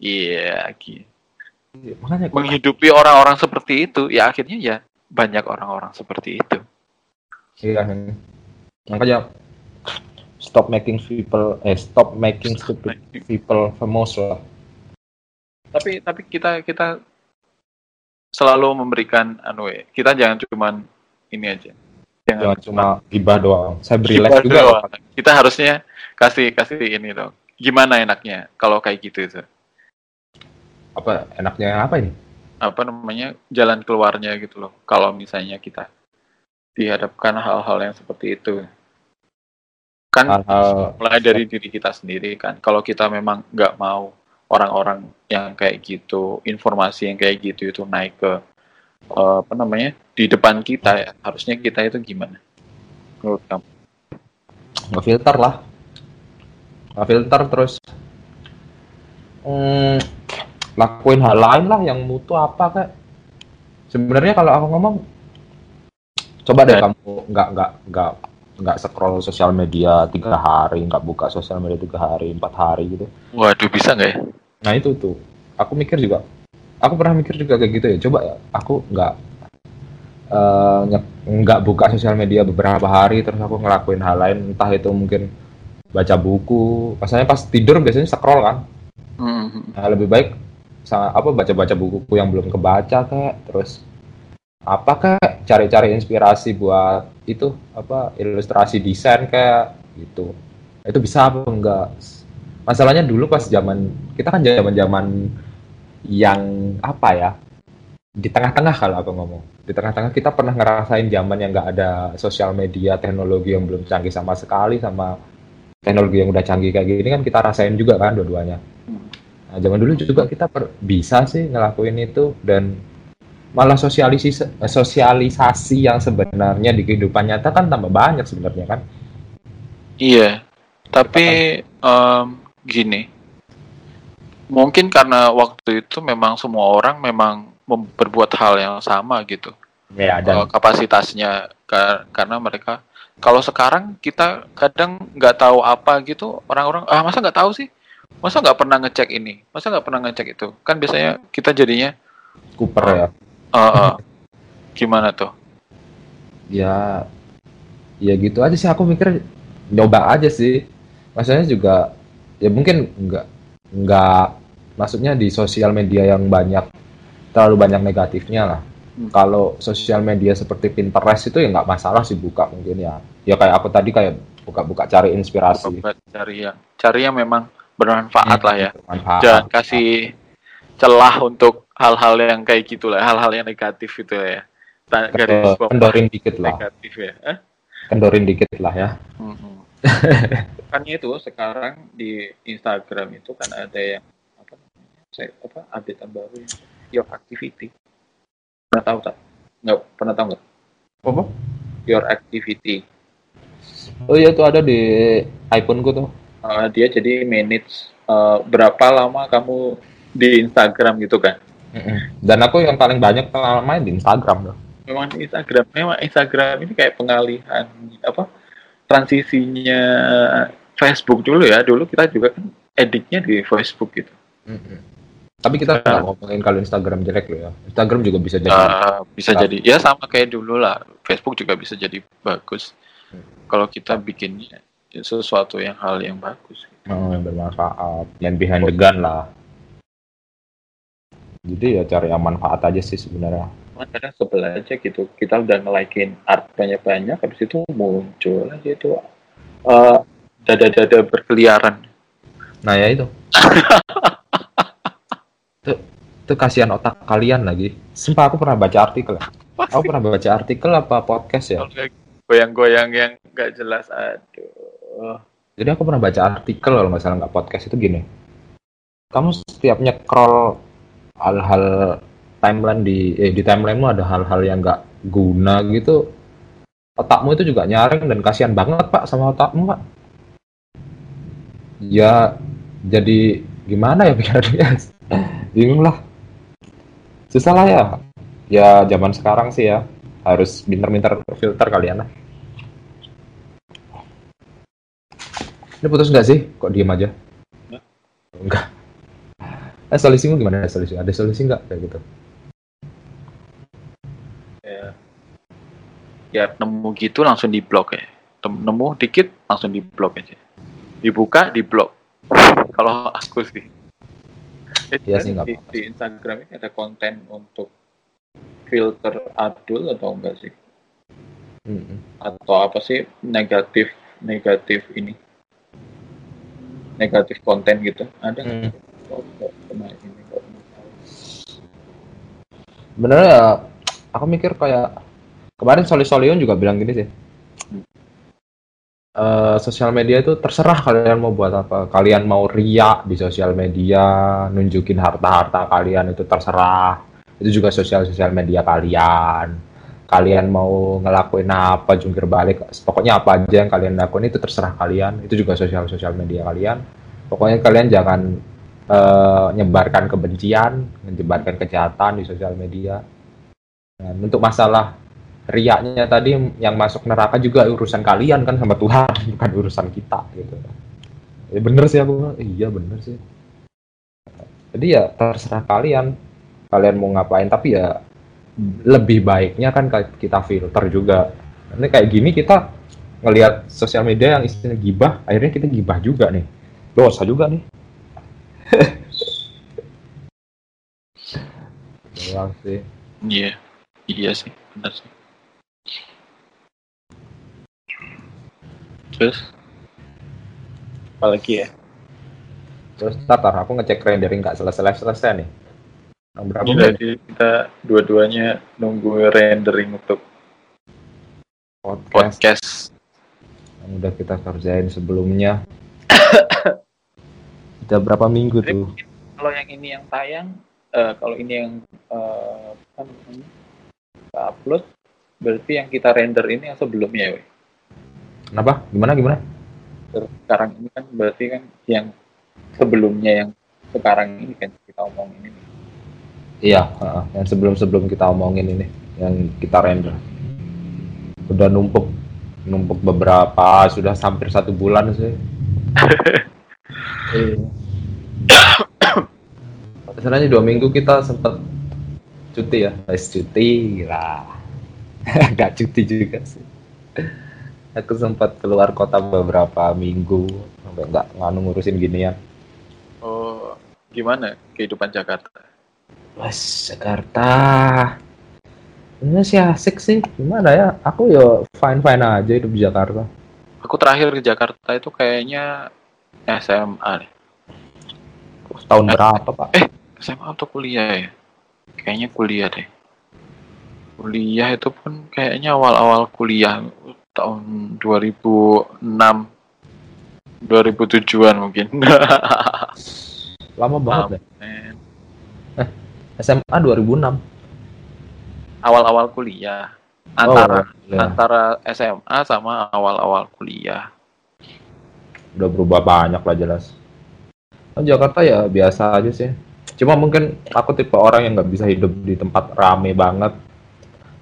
Iya, gitu. makanya menghidupi orang-orang seperti itu ya akhirnya ya banyak orang-orang seperti itu. iya makanya stop making people eh stop making stupid people famous lah Tapi tapi kita kita selalu memberikan anu ya, kita jangan cuman ini aja. Jangan cuma gibah doang saya relax juga loh. doang. Kita harusnya kasih kasih ini dong. Gimana enaknya kalau kayak gitu itu? apa enaknya apa ini apa namanya jalan keluarnya gitu loh kalau misalnya kita dihadapkan hal-hal yang seperti itu kan hal-hal mulai dari diri kita sendiri kan kalau kita memang nggak mau orang-orang yang kayak gitu informasi yang kayak gitu itu naik ke eh, apa namanya di depan kita ya harusnya kita itu gimana? Menurut kamu? Nggak filter lah. Nggak filter terus. Hmm, lakuin hal lain lah yang mutu apa kayak sebenarnya kalau aku ngomong coba deh Dan- kamu nggak nggak nggak nggak scroll sosial media tiga hari nggak buka sosial media tiga hari empat hari gitu. Waduh bisa nggak ya? Nah itu tuh. Aku mikir juga. Aku pernah mikir juga kayak gitu ya. Coba ya aku nggak nge- nggak buka sosial media beberapa hari terus aku ngelakuin hal lain entah itu mungkin baca buku. Pasalnya pas tidur biasanya scroll kan. Hmm, nah, lebih baik apa baca-baca buku yang belum kebaca kayak terus apa kayak cari-cari inspirasi buat itu apa ilustrasi desain kayak gitu. Itu bisa apa enggak? Masalahnya dulu pas zaman kita kan zaman zaman yang apa ya di tengah-tengah kalau aku ngomong. Di tengah-tengah kita pernah ngerasain zaman yang nggak ada sosial media teknologi yang belum canggih sama sekali sama teknologi yang udah canggih kayak gini kan kita rasain juga kan dua-duanya. Nah, zaman dulu juga kita per- bisa sih ngelakuin itu dan malah sosialisasi sosialisasi yang sebenarnya di kehidupan nyata kan tambah banyak sebenarnya kan. Iya, tapi em, gini, mungkin karena waktu itu memang semua orang memang mem- berbuat hal yang sama gitu, Ya dan kapasitasnya Ka- karena mereka. Kalau sekarang kita kadang nggak tahu apa gitu, orang-orang ah masa nggak tahu sih, masa nggak pernah ngecek ini, masa nggak pernah ngecek itu, kan biasanya kita jadinya Cooper ya. eh, eh, gimana tuh? Ya ya gitu aja sih aku mikir nyoba aja sih. Maksudnya juga ya mungkin nggak nggak maksudnya di sosial media yang banyak terlalu banyak negatifnya lah. Hmm. Kalau sosial media seperti Pinterest itu ya nggak masalah sih buka mungkin ya. Ya kayak aku tadi kayak buka-buka cari inspirasi. Coba cari yang cari yang memang bermanfaat lah ya. Bermanfaat. jangan kasih celah untuk hal-hal yang kayak gitu lah, hal-hal yang negatif itu ya. Garis kendorin dikit lah. negatif ya. Eh? Kendorin dikit lah ya. Mhm. Makanya itu sekarang di Instagram itu kan ada yang apa namanya? Saya apa update terbaru ya. Your activity. Pernah tahu tak? Nggak pernah tahu nggak? Apa? Your activity. Oh iya tuh ada di iPhone ku tuh. Uh, dia jadi manage uh, berapa lama kamu di Instagram gitu kan? Dan aku yang paling banyak pengalaman di Instagram loh. Memang di Instagram, memang Instagram ini kayak pengalihan apa transisinya Facebook dulu ya. Dulu kita juga kan editnya di Facebook gitu. Mm-mm. Tapi kita nggak uh, ngomongin kalau Instagram jelek loh ya. Instagram juga bisa jadi. Uh, bisa nah. jadi. Ya sama kayak dulu lah. Facebook juga bisa jadi bagus. Hmm. Kalau kita bikinnya sesuatu yang hal yang bagus. Oh, yang bermanfaat, yang behind the gun lah. Jadi ya cari yang manfaat aja sih sebenarnya. Kadang sebel aja gitu. Kita udah nge-likein art banyak-banyak, habis itu muncul aja itu uh, dada-dada berkeliaran. Nah ya itu. itu, itu kasihan otak kalian lagi. Sumpah aku pernah baca artikel. Aku pernah baca artikel apa podcast ya? Goyang-goyang yang gak jelas. Aduh. Jadi aku pernah baca artikel kalau nggak salah nggak podcast itu gini. Kamu setiap nyekrol hal-hal timeline di eh, di timelinemu ada hal-hal yang nggak guna gitu otakmu itu juga nyaring dan kasihan banget pak sama otakmu pak ya jadi gimana ya pikirannya bingung lah. Susah lah ya. Ya zaman sekarang sih ya. Harus pinter-pinter filter kalian lah. Ini putus nggak sih? Kok diem aja? Enggak. Eh solusimu gimana? Solusi ada solusi nggak? Kayak gitu. Ya. Ya nemu gitu langsung di blok ya nemu dikit langsung di blok aja. Dibuka di blok kalau aku sih Iya sih di, di Instagram ini ada konten untuk filter adul atau enggak sih? Mm-hmm. Atau apa sih negatif negatif ini? Negatif konten gitu? Ada? Mm sebenarnya ya aku mikir kayak kemarin Soli Solion juga bilang gini sih uh, sosial media itu terserah kalian mau buat apa. Kalian mau riak di sosial media nunjukin harta-harta kalian itu terserah. Itu juga sosial sosial media kalian. Kalian mau ngelakuin apa jungkir balik pokoknya apa aja yang kalian lakuin itu terserah kalian. Itu juga sosial sosial media kalian. Pokoknya kalian jangan uh, menyebarkan kebencian, menyebarkan kejahatan di sosial media. Dan untuk masalah riaknya tadi yang masuk neraka juga urusan kalian kan sama Tuhan, bukan urusan kita gitu. Ya bener sih aku, iya bener sih. Jadi ya terserah kalian, kalian mau ngapain, tapi ya lebih baiknya kan kita filter juga. Ini kayak gini kita ngelihat sosial media yang isinya gibah, akhirnya kita gibah juga nih. Dosa juga nih. Doang sih. Iya, iya sih, benar sih. Terus, apalagi ya? Terus tatar, aku ngecek rendering nggak selesai selesai nih. Yang berapa Jadi kita dua-duanya nunggu rendering untuk podcast. podcast yang udah kita kerjain sebelumnya. Udah berapa minggu Jadi, tuh? Kalau yang ini yang tayang, uh, kalau ini yang uh, apa namanya kita upload, berarti yang kita render ini yang sebelumnya ya? Kenapa? Gimana gimana? Sekarang ini kan berarti kan yang sebelumnya yang sekarang ini kan kita omongin ini. Iya, uh, yang sebelum-sebelum kita omongin ini, yang kita render. Udah numpuk, numpuk beberapa, sudah hampir satu bulan sih. Masalahnya dua minggu kita sempat cuti ya, guys cuti lah. Gak cuti juga sih. Aku sempat keluar kota beberapa minggu sampai nggak nganu ngurusin gini ya. Oh, gimana kehidupan Jakarta? Mas Jakarta. Ini sih asik sih. Gimana ya? Aku ya fine fine aja hidup di Jakarta. Aku terakhir di Jakarta itu kayaknya SMA nih. Tahun eh, berapa pak? Eh SMA atau kuliah ya? Kayaknya kuliah deh. Kuliah itu pun kayaknya awal-awal kuliah tahun 2006 2007-an mungkin. Lama banget deh. Eh, SMA 2006. Awal-awal kuliah. Antara oh, antara SMA sama awal-awal kuliah udah berubah banyak lah jelas Oh, Jakarta ya biasa aja sih. Cuma mungkin aku tipe orang yang nggak bisa hidup di tempat rame banget.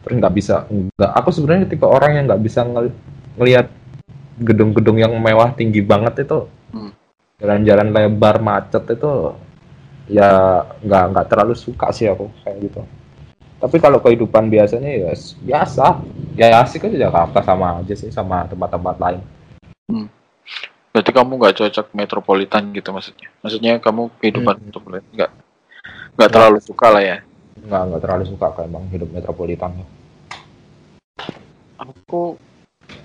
Terus nggak bisa, nggak. Aku sebenarnya tipe orang yang nggak bisa ngel ngelihat gedung-gedung yang mewah tinggi banget itu. Hmm. Jalan-jalan lebar macet itu ya nggak nggak terlalu suka sih aku kayak gitu. Tapi kalau kehidupan biasanya ya biasa, ya asik aja Jakarta sama aja sih sama tempat-tempat lain. Berarti kamu nggak cocok metropolitan gitu maksudnya? Maksudnya kamu kehidupan Hmm. metropolitan nggak nggak terlalu suka lah ya? Nggak nggak terlalu suka kayak emang hidup metropolitan. Aku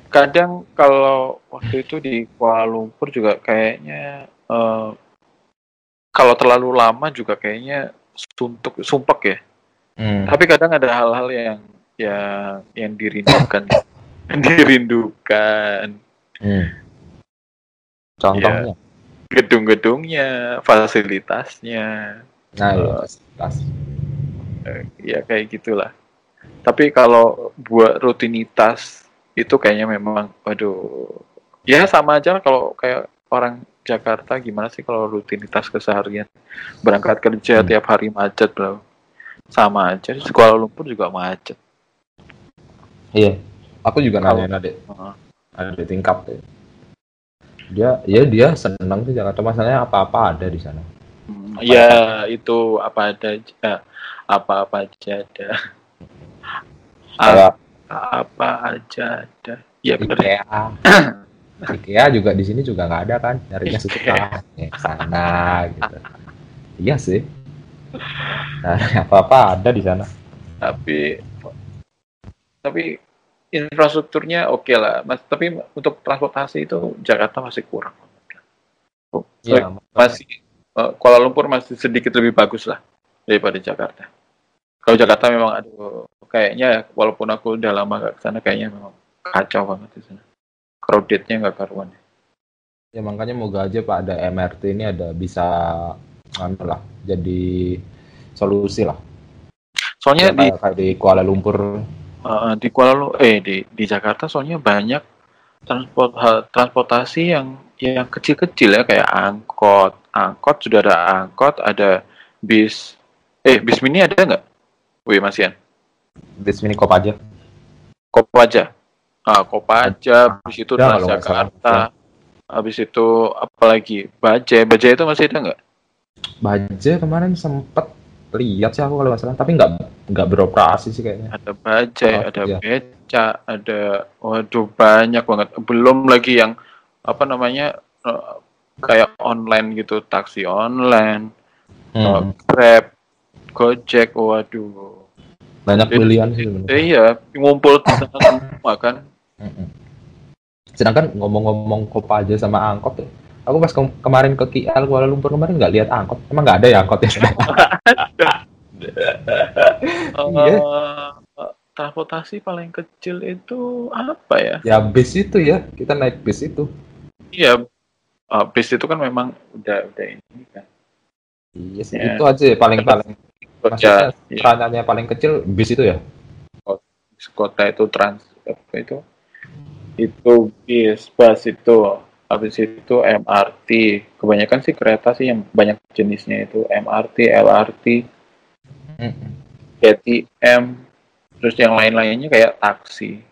kadang kalau waktu itu di Kuala Lumpur juga kayaknya eh, kalau terlalu lama juga kayaknya suntuk sumpek ya. Hmm. Tapi kadang ada hal-hal yang yang yang dirindukan, dirindukan Hmm. Contohnya. gedung-gedungnya, fasilitasnya, Nah, Eh, fasilitas. Eh, ya kayak gitulah. Tapi kalau buat rutinitas itu kayaknya memang, waduh, ya sama aja lah kalau kayak orang Jakarta gimana sih kalau rutinitas keseharian berangkat kerja Hmm. tiap hari macet bro, sama aja. Di Kuala Lumpur juga macet. Iya. Aku juga Kalau- nanyain adek, Heeh. adek tingkap tuh. Dia, ya dia seneng sih Jakarta. Masalahnya apa-apa ada di sana. Hmm, Ya itu apa ada aja, apa-apa aja ada, Kayak apa aja ada. Ya benar. IKEA. IKEA juga di sini juga nggak ada kan. Nyarinya susah. Ya, sana gitu. Iya sih. Nah, apa-apa ada di sana. tapi tapi infrastrukturnya oke lah mas tapi untuk transportasi itu Jakarta masih kurang Iya, masih eh, Kuala Lumpur masih sedikit lebih bagus lah daripada Jakarta kalau Jakarta memang aduh kayaknya walaupun aku udah lama gak ke sana kayaknya memang kacau banget di sana. Crowdednya nggak karuan. Ya makanya moga aja Pak ada MRT ini ada bisa anu lah jadi solusi lah. soalnya Ya, di kayak, di Kuala Lumpur. Eh, di Kuala Lumpur eh di di Jakarta soalnya banyak transport transportasi yang yang kecil-kecil ya kayak angkot. Angkot sudah ada angkot ada bis. Eh bis mini ada nggak? Wih Masian bis mini Kopaja. Kopaja ah Kopaja habis itu nggak Transjakarta habis itu apalagi Bajai Bajai itu masih ada nggak? Baja kemarin sempet lihat sih aku kalau nggak salah, tapi nggak nggak beroperasi sih kayaknya. ada Bajai Oh, ada iya. beca ada waduh banyak banget belum lagi yang apa namanya eh, kayak online gitu taksi online Hmm. Grab, Gojek, waduh. Banyak pilihan sih sebenarnya. Eh, iya, ngumpul di sana semua kan. Sedangkan ngomong-ngomong Kopaja sama angkot ya, aku pas ke- kemarin ke KL Kuala Lumpur kemarin nggak lihat angkot. Emang nggak ada ya angkot ya? Iya. Eh, transportasi paling kecil itu apa ya? ya bis itu ya, kita naik bis itu. Iya, eh, bis itu kan memang udah udah ini kan. Iya sih, Ya. itu aja ya, paling-paling. Maksudnya ya, paling kecil bis itu ya. kota itu trans apa itu itu bis bus itu habis itu MRT kebanyakan sih kereta sih yang banyak jenisnya itu MRT LRT Mm-mm. KTM terus yang lain-lainnya kayak taksi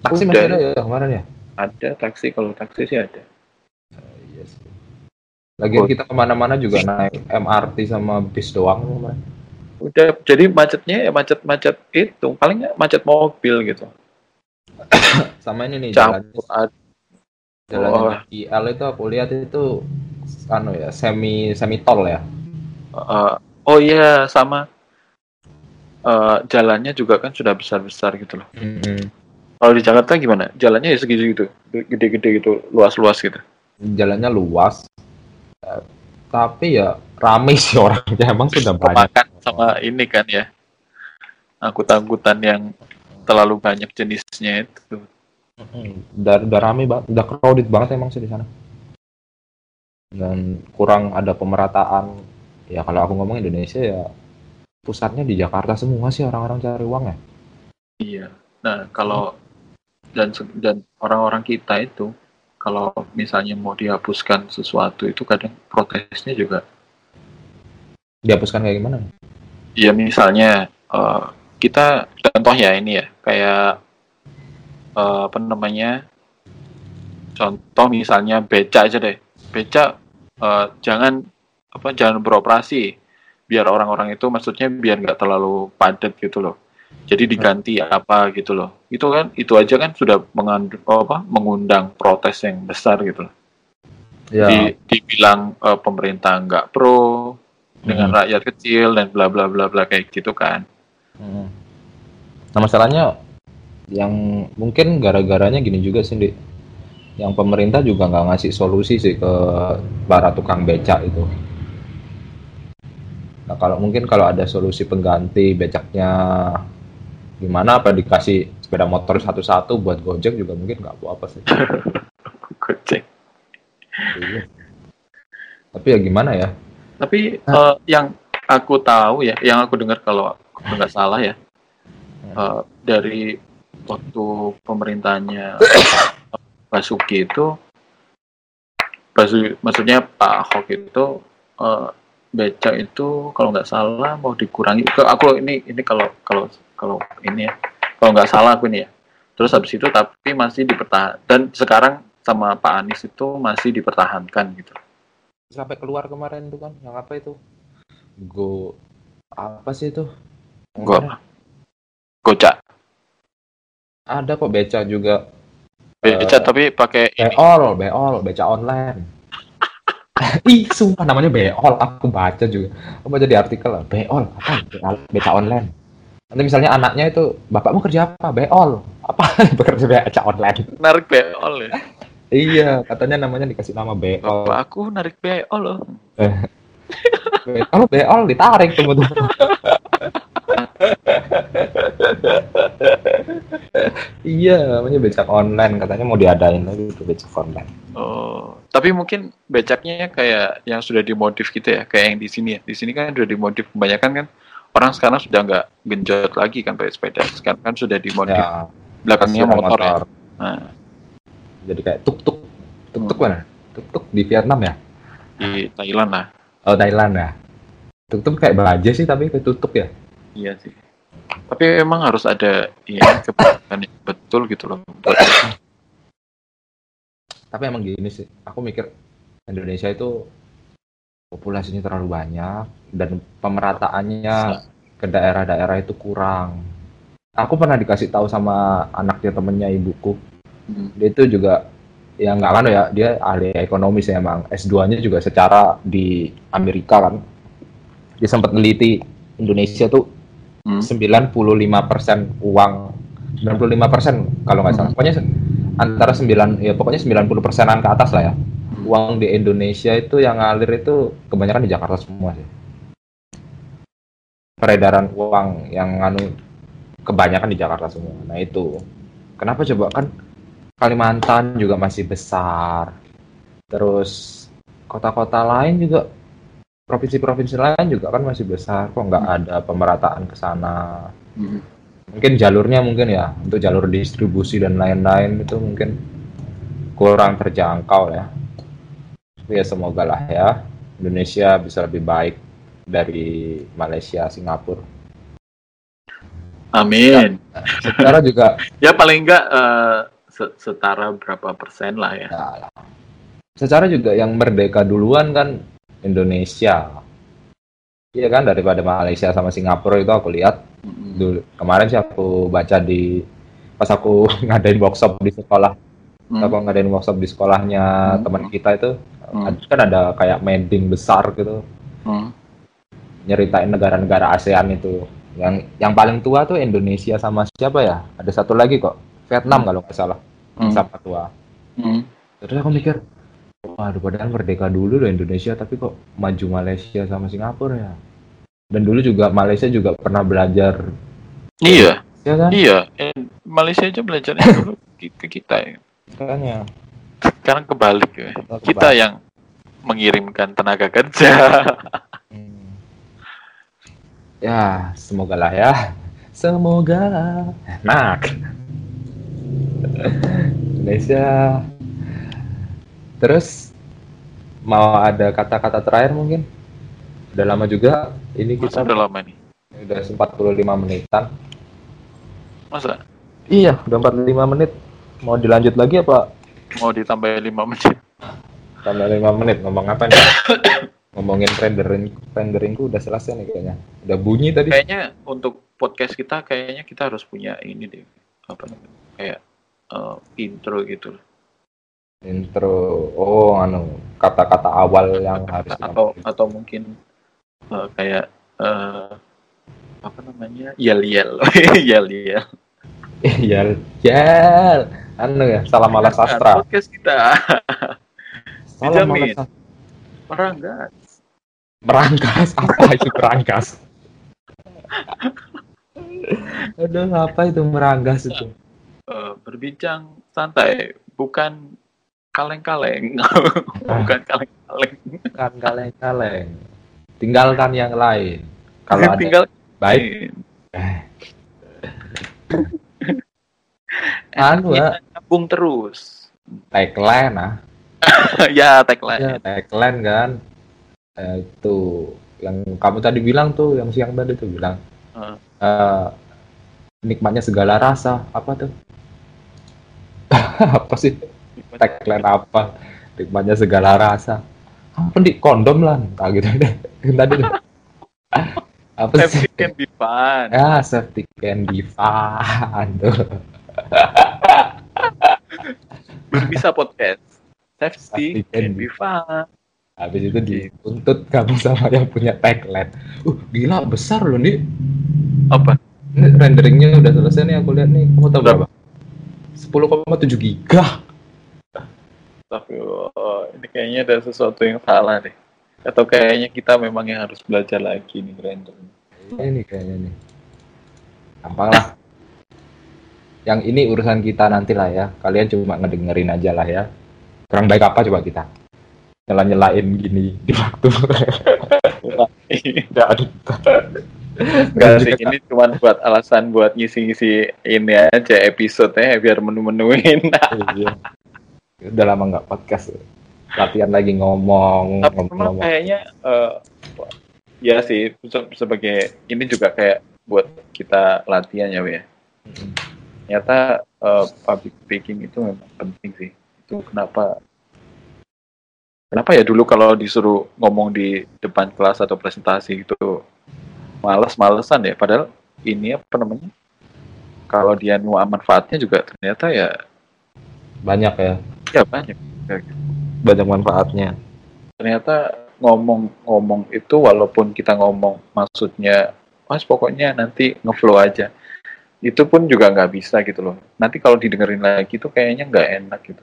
Taksi Udah. masih ada ya kemarin ya? ada taksi kalau taksi sih ada Iya sih. Lagian Oh. kita ke mana-mana juga naik MRT sama bis doang kemarin. udah jadi macetnya ya macet-macet itu paling nggak macet mobil gitu Sama ini nih jalan campur ad- jalannya Oh. IL itu aku lihat itu anu ya semi semi tol ya. eh, oh iya sama eh, jalannya juga kan sudah besar-besar gitu loh kalau di Jakarta gimana jalannya ya segitu gitu gede-gede gitu luas-luas gitu Jalannya luas. Tapi ya rame sih orangnya emang sudah banyak. makan sama ini kan ya angkutan-angkutan yang terlalu banyak jenisnya itu Udah, udah rame banget, udah crowded banget emang sih di sana. Dan kurang ada pemerataan. Ya kalau aku ngomong Indonesia ya pusatnya di Jakarta semua sih orang-orang cari uang ya. iya nah kalau dan dan orang-orang kita itu kalau misalnya mau dihapuskan sesuatu itu kadang protesnya juga Dihapuskan kayak gimana? ya misalnya eh, kita contoh ya ini ya kayak eh, apa namanya contoh misalnya beca aja deh beca eh, jangan apa jangan beroperasi biar orang-orang itu maksudnya biar nggak terlalu padat gitu loh jadi diganti apa gitu loh itu kan itu aja kan sudah mengandung apa mengundang protes yang besar gitu loh Ya, di, dibilang eh, pemerintah nggak pro dengan Hmm. rakyat kecil dan bla bla bla bla kayak gitu kan Mm. Nah masalahnya yang mungkin gara-garanya gini juga sih, Dik. Yang pemerintah juga nggak ngasih solusi sih ke para tukang becak itu. Nah kalau mungkin kalau ada solusi pengganti becaknya gimana apa dikasih sepeda motor satu-satu buat Gojek juga mungkin nggak apa-apa sih. Gojek. Iya. Tapi ya gimana ya? Tapi eh, yang aku tahu ya, yang aku dengar kalau aku nggak salah ya, eh, dari waktu pemerintahnya Basuki itu, Basu, maksudnya Pak Ahok itu eh, becak itu kalau nggak salah mau dikurangi. Aku ini ini kalau kalau kalau ini ya, kalau nggak salah aku ini ya. Terus habis itu tapi masih dipertahan dan sekarang sama Pak Anies itu masih dipertahankan gitu. Sampai keluar kemarin tuh kan, yang apa itu? Go apa sih itu? Gua apa? Gocak. Ada kok beca juga Beca tapi pakai. Beol, beol, beca online. Ih, sumpah namanya beol. Aku baca juga. Aku baca di artikel. Beol, apa? Beca online. Nanti misalnya anaknya itu, bapakmu kerja apa? Beol. Apa? Bekerja beca online. narik beol ya. Iya, katanya namanya dikasih nama beol. Bapak aku narik beol loh. Beol, beol ditarik tunggu. iya, namanya becak online. Katanya mau diadain lagi tuh becak online. Oh, tapi mungkin becaknya kayak yang sudah dimodif gitu ya, kayak yang di sini ya. Di sini kan sudah dimodif kebanyakan kan orang sekarang sudah nggak genjot lagi kan pakai sepeda. Sekarang kan sudah dimodif Ya, belakangnya kasih motor, ya. Nah, Jadi kayak tuk tuk. Tuk tuk mana? Tuk tuk di Vietnam ya? di Thailand lah. Oh Thailand ya. Tuk tuk kayak baja sih tapi kayak tutup ya. Iya sih. Tapi memang harus ada ya kebijakan yang betul gitu loh. Buat Tapi emang gini sih. Aku mikir Indonesia itu populasinya terlalu banyak dan pemerataannya ke daerah-daerah itu kurang. Aku pernah dikasih tahu sama anaknya temennya ibuku. Hmm. Dia itu juga ya nggak kan ya dia ahli ekonomi sih emang S2-nya juga secara di Amerika kan. Dia sempat neliti Indonesia tuh Hmm. 95% uang 95% kalau nggak salah. Pokoknya se- antara 9 ya pokoknya 90 persenan ke atas lah ya. Uang di Indonesia itu yang ngalir itu kebanyakan di Jakarta semua sih. Peredaran uang yang anu kebanyakan di Jakarta semua. Nah itu. Kenapa coba kan Kalimantan juga masih besar. Terus kota-kota lain juga provinsi-provinsi lain juga kan masih besar kok nggak ada pemerataan ke sana Hmm. mungkin jalurnya mungkin ya untuk jalur distribusi dan lain-lain itu mungkin kurang terjangkau ya ya semoga lah ya Indonesia bisa lebih baik dari Malaysia Singapura Amin. secara juga Ya paling enggak eh, se- setara berapa persen lah ya. ya, secara juga yang merdeka duluan kan Indonesia iya kan daripada Malaysia sama Singapura itu aku lihat dulu kemarin sih aku baca di pas aku ngadain workshop di sekolah Hmm. aku ngadain workshop di sekolahnya Hmm. teman kita itu Hmm. kan ada kayak meeting besar gitu Hmm. nyeritain negara-negara ASEAN itu yang yang paling tua tuh Indonesia sama siapa ya ada satu lagi kok Vietnam kalau nggak salah Hmm. sama tua Hmm. terus aku mikir waduh padahal merdeka dulu loh Indonesia tapi kok maju Malaysia sama Singapura ya dan dulu juga Malaysia juga pernah belajar Iya, ya kan iya. Eh, Malaysia aja belajarnya dulu ke ke kita ya. makanya Sekarang kebalik ya. Kebalik. Kita yang mengirimkan tenaga kerja. Hmm. Ya, semoga lah ya. Semoga enak. Indonesia terus mau ada kata-kata terakhir mungkin udah lama juga ini Masa kita udah lama nih? udah 45 menitan Masa iya udah 45 menit mau dilanjut lagi apa mau ditambah 5 menit? tambah 5 menit ngomong apa nih ngomongin rendering renderingku udah selesai nih kayaknya udah bunyi tadi Kayaknya untuk podcast kita kayaknya kita harus punya ini deh. Apa namanya? Kayak eh, intro gitu. intro oh anu kata-kata awal yang harus atau atau mungkin eh, kayak eh, apa namanya? Yel-yel. Yel-yel. Yal, yal, anu ya, salam ala sastra. Podcast kita. Salam ala Dijamin. sastra. Peranggas. Merangkas, apa itu merangkas? Aduh, apa itu merangkas itu? Eh, berbincang santai, bukan kaleng-kaleng. bukan kaleng-kaleng. Kan kaleng-kaleng. Tinggalkan yang lain. Kalau ada Tinggal baik, anu ya, nyambung terus. tagline ah. ya, tagline. Ya, tagline kan. Eh, itu yang kamu tadi bilang tuh, yang siang tadi tuh bilang. Heeh. eh, nikmatnya segala rasa. Apa tuh? apa sih? tagline apa nikmatnya segala rasa apa di kondom lah entah gitu deh tadi tuh. apa sih Safety can be fun. ya safety can be fun tuh Berbisa podcast. Safety Safety can be fun. habis itu dituntut kamu sama yang punya tagline uh gila besar loh nih Apa? ini renderingnya udah selesai nih aku lihat nih kamu tahu Berapa? berapa 10,7 giga Tapi oh, ini kayaknya ada sesuatu yang salah deh. Atau kayaknya kita memang yang harus belajar lagi nih render. ini kayaknya nih gampang lah yang ini urusan kita nanti lah ya kalian cuma ngedengerin aja lah ya kurang baik apa coba kita nyela nyelain gini di waktu nggak ada Enggak sih, ini cuma buat alasan buat ngisi-ngisi ini aja episode-nya biar menu-menuin. Iya. udah lama nggak podcast latihan lagi ngomong Tapi ngomong, ngomong. kayaknya eh, ya sih se- sebagai ini juga kayak buat kita latihan ya, ya. Ternyata eh, public speaking itu memang penting sih. Itu kenapa Kenapa ya dulu kalau disuruh ngomong di depan kelas atau presentasi gitu males-malesan ya padahal ini apa namanya? Kalau dia nuan manfaatnya juga ternyata ya banyak ya ya banyak. banyak manfaatnya ternyata ngomong-ngomong itu walaupun kita ngomong maksudnya mas pokoknya nanti ngeflow aja itu pun juga nggak bisa gitu loh. Nanti kalau didengerin lagi tuh kayaknya nggak enak gitu.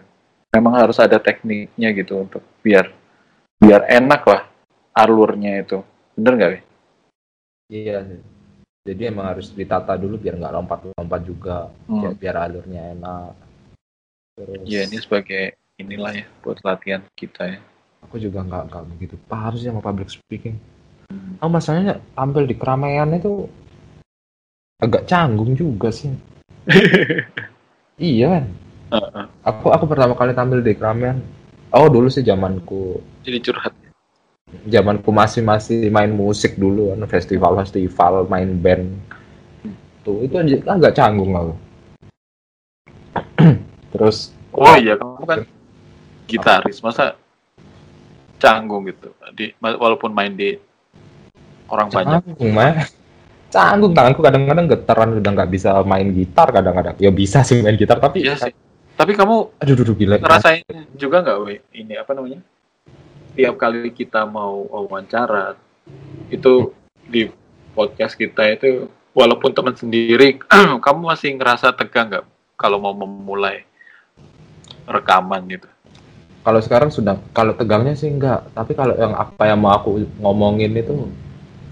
Memang harus ada tekniknya gitu untuk biar biar enak lah alurnya itu. Bener nggak Wi? iya jadi emang harus ditata dulu biar nggak lompat-lompat juga Hmm. biar, biar alurnya enak. Terus ya ini sebagai inilah ya buat latihan kita ya. Aku juga nggak nggak begitu paham sih sama public speaking. Oh masalahnya tampil di keramaian itu agak canggung juga sih. Iya kan? Heeh. aku aku pertama kali tampil di keramaian. Oh dulu sih zamanku. Jadi curhat. Zamanku masih masih main musik dulu kan. Festival festival main band. Tuh itu aja. Agak canggung aku. Terus oh iya kamu kan gitaris. Masa canggung gitu? Di walaupun main di orang banyak. Canggung mah canggung tanganku kadang-kadang getaran udah nggak bisa main gitar kadang-kadang ya bisa sih main gitar tapi Iya sih. Tapi kamu aduh duh, gila ngerasain juga nggak, we ini apa namanya? Tiap kali kita mau wawancara, itu di podcast kita itu, walaupun teman sendiri, kamu masih ngerasa tegang nggak kalau mau memulai rekaman gitu? kalau sekarang sudah kalau tegangnya sih enggak tapi kalau yang apa yang mau aku ngomongin itu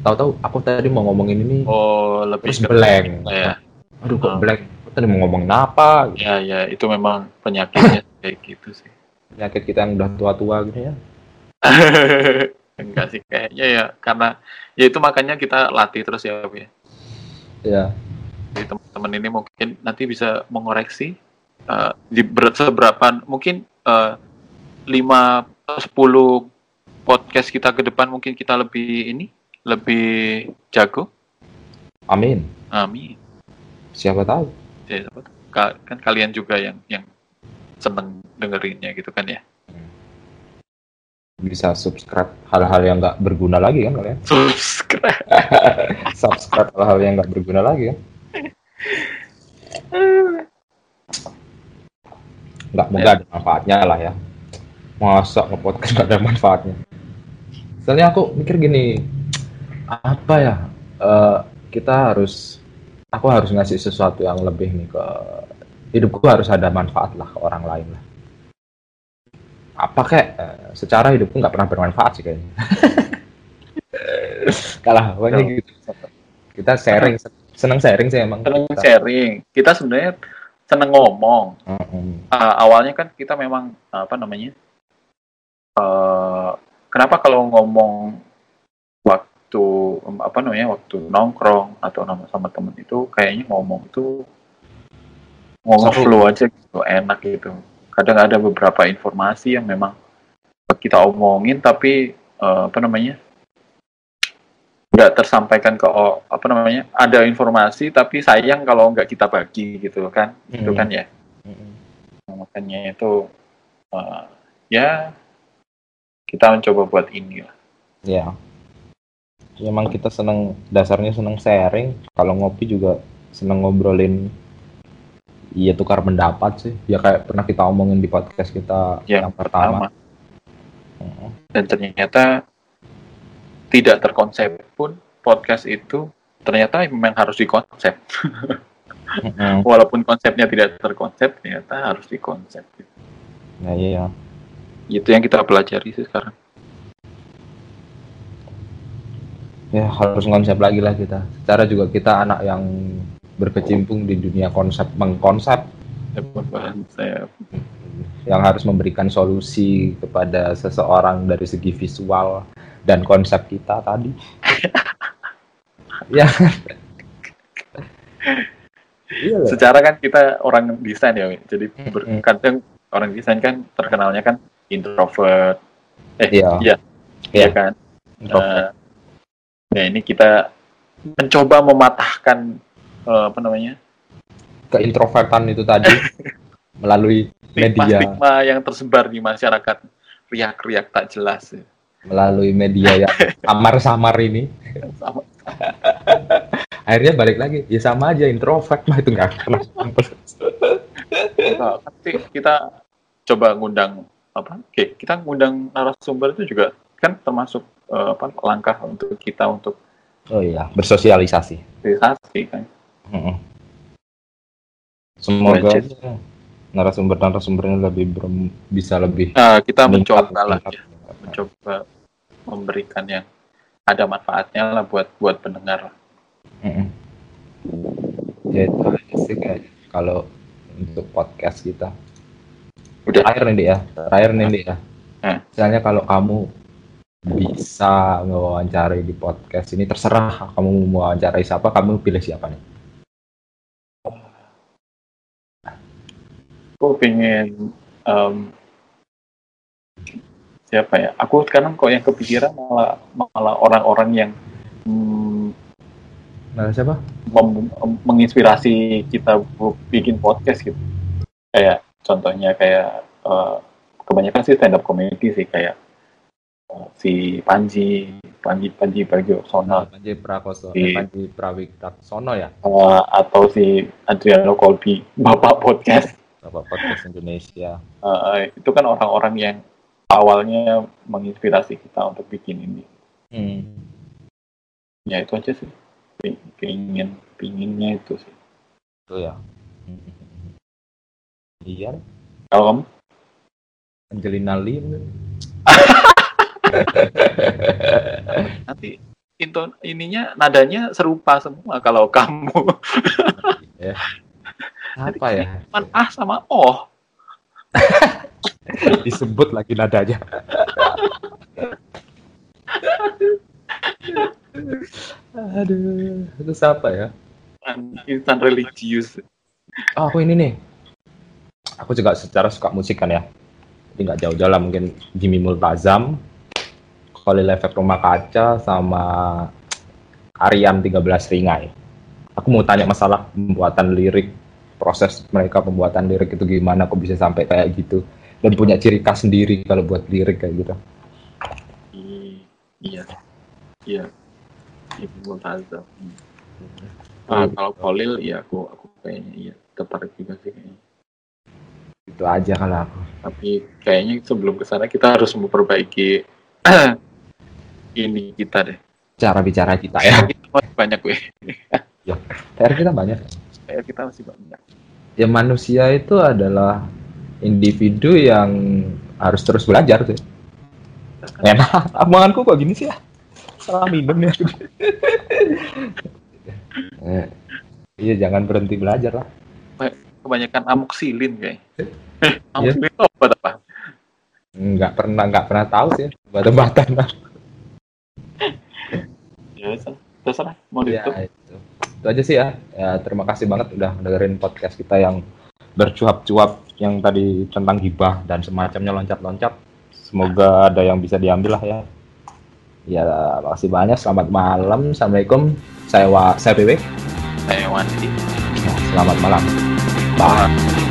tahu-tahu aku tadi mau ngomongin ini. Oh, lebih terus blank. Ya, aduh kok Oh. blank? Aku tadi mau ngomongin apa? Ya, ya, itu memang penyakitnya kayak gitu sih. penyakit kita yang udah tua-tua gitu ya. Enggak sih, kayaknya ya karena ya itu makanya kita latih terus ya, ya. Jadi teman-teman ini mungkin nanti bisa mengoreksi eh, di ber- seberapa mungkin eh, lima sepuluh podcast kita ke depan mungkin kita lebih ini lebih jago. Amin. Amin. Siapa tahu? Ya, siapa tahu. Ka- kan kalian juga yang yang seneng dengerinnya gitu kan ya. Bisa subscribe hal-hal yang nggak berguna lagi kan kalian? Subscribe. subscribe hal-hal yang nggak berguna lagi kan? Nggak moga ada manfaatnya lah ya. Masa nge-podcast nggak ada manfaatnya? Soalnya aku mikir gini, apa ya? eh, kita harus, aku harus ngasih sesuatu yang lebih nih ke hidupku harus ada manfaat lah ke orang lain lah. Apa kayak eh, secara hidupku nggak pernah bermanfaat sih kayaknya. Kalah, pokoknya Betul. gitu. Kita sharing, seneng sharing sih emang. Seneng Kita- sharing. Kita sebenarnya seneng ngomong. Mm-mm. Uh, awalnya kan kita memang apa namanya? eh kenapa kalau ngomong waktu apa namanya waktu nongkrong atau nama sama temen itu kayaknya ngomong itu ngomong Seru. flow aja gitu enak gitu. Kadang ada beberapa informasi yang memang kita omongin tapi eh, apa namanya nggak tersampaikan ke o- apa namanya ada informasi tapi sayang kalau nggak kita bagi gitu kan itu Hmm. kan ya Mm-mm. Nah, makanya itu eh, ya kita mencoba buat ini lah Ya. Emang kita seneng dasarnya seneng sharing. Kalau ngopi juga seneng ngobrolin. Iya tukar pendapat sih. Ya kayak pernah kita omongin di podcast kita yang, yang, pertama. pertama Mm-mm. dan ternyata tidak terkonsep pun podcast itu ternyata memang harus dikonsep walaupun konsepnya tidak terkonsep ternyata harus dikonsep Nah iya. itu yang kita pelajari sih sekarang Ya harus konsep lagi lah kita. Secara juga kita anak yang berkecimpung di dunia konsep mengkonsep yang harus memberikan solusi kepada seseorang dari segi visual dan konsep kita tadi. ya. Iya secara kan kita orang desain ya jadi berkadang orang desain kan terkenalnya kan introvert eh Iya. iya Iya. iya kan nah ini kita mencoba mematahkan eh, apa namanya Keintrovertan itu tadi melalui media, stigma yang tersebar di masyarakat riak-riak tak jelas ya. melalui media yang samar-samar ini. Sama- Akhirnya balik lagi, ya sama aja introvert mah itu nggak pernah. Nah, nanti kita coba ngundang apa oke kita ngundang narasumber itu juga kan termasuk eh, apa langkah untuk kita untuk Oh iya, bersosialisasi. sosialisasi kan Mm-mm. Semoga Legend. aja narasumber-narasumbernya lebih ber- bisa lebih Nah, kita mencoba lah ya, mencoba memberikan yang ada manfaatnya lah buat buat pendengar Mm-mm. Ya itu aja sih kayaknya kalau untuk podcast kita. Udah. Terakhir nih Dik, ya, terakhir nih Dik, ya. Hmm. Misalnya kalau kamu bisa ngewawancarai di podcast ini terserah kamu mau wawancarai siapa, kamu pilih siapa nih? aku pengen em, siapa ya aku sekarang kok yang kepikiran malah malah orang-orang yang mm, Nah, siapa? mem- em- menginspirasi kita bikin podcast gitu kayak contohnya kayak eh, kebanyakan sih stand up comedy sih kayak si Panji Panji Panji Pragiwaksono Panji Prakoso, Di- eh, Panji Prawiksono ya, eh, atau si Adriano Colby bapak podcast Bapak Podcast Indonesia. Eh, itu kan orang-orang yang awalnya menginspirasi kita untuk bikin ini Hmm. ya itu aja sih Pi- pingin pinginnya itu sih Itu ya. Iya, kalau kamu Angelina Lee. Nanti inton ininya nadanya serupa semua kalau kamu apa ya? cuman ah sama oh Disebut lagi nadanya. Aduh, itu siapa ya? insan religius Oh, aku ini nih. Aku juga secara suka musik kan ya. Jadi nggak jauh-jauh lah mungkin Jimmy Multazam, Khalil Efek Rumah Kaca, sama Aryan 13 Ringai. Aku mau tanya masalah pembuatan lirik, proses mereka pembuatan lirik itu gimana, kok bisa sampai kayak gitu. Dan punya ciri khas sendiri kalau buat lirik kayak gitu. Iya, iya, Ibu Multazam. Ah, kalau Khalil, ya aku aku kayaknya iya tertarik juga sih kayaknya. Itu aja kalau aku. Tapi kayaknya sebelum ke sana kita harus memperbaiki ini kita deh. Cara bicara kita ya. Kita masih banyak gue. PR kita banyak. Kayak kita masih banyak. Ya manusia itu adalah individu yang harus terus belajar tuh. Enak, omonganku kok gini sih ya? Salah minum ya. Eh, iya jangan berhenti belajar lah. Kebanyakan amoksilin kayak. Amoksilin obat apa? Nggak pernah nggak pernah tahu sih obat-obatan lah. Ya, terserah. Mau Ya, itu. itu aja sih ya. ya. Terima kasih banget udah dengerin podcast kita yang bercuap-cuap yang tadi tentang hibah dan semacamnya loncat-loncat. Semoga ada yang bisa diambil lah ya. Ya, makasih banyak. Selamat malam. Assalamualaikum. Saya Wa, saya PW. Saya Wandi. Ya, selamat malam. Bye.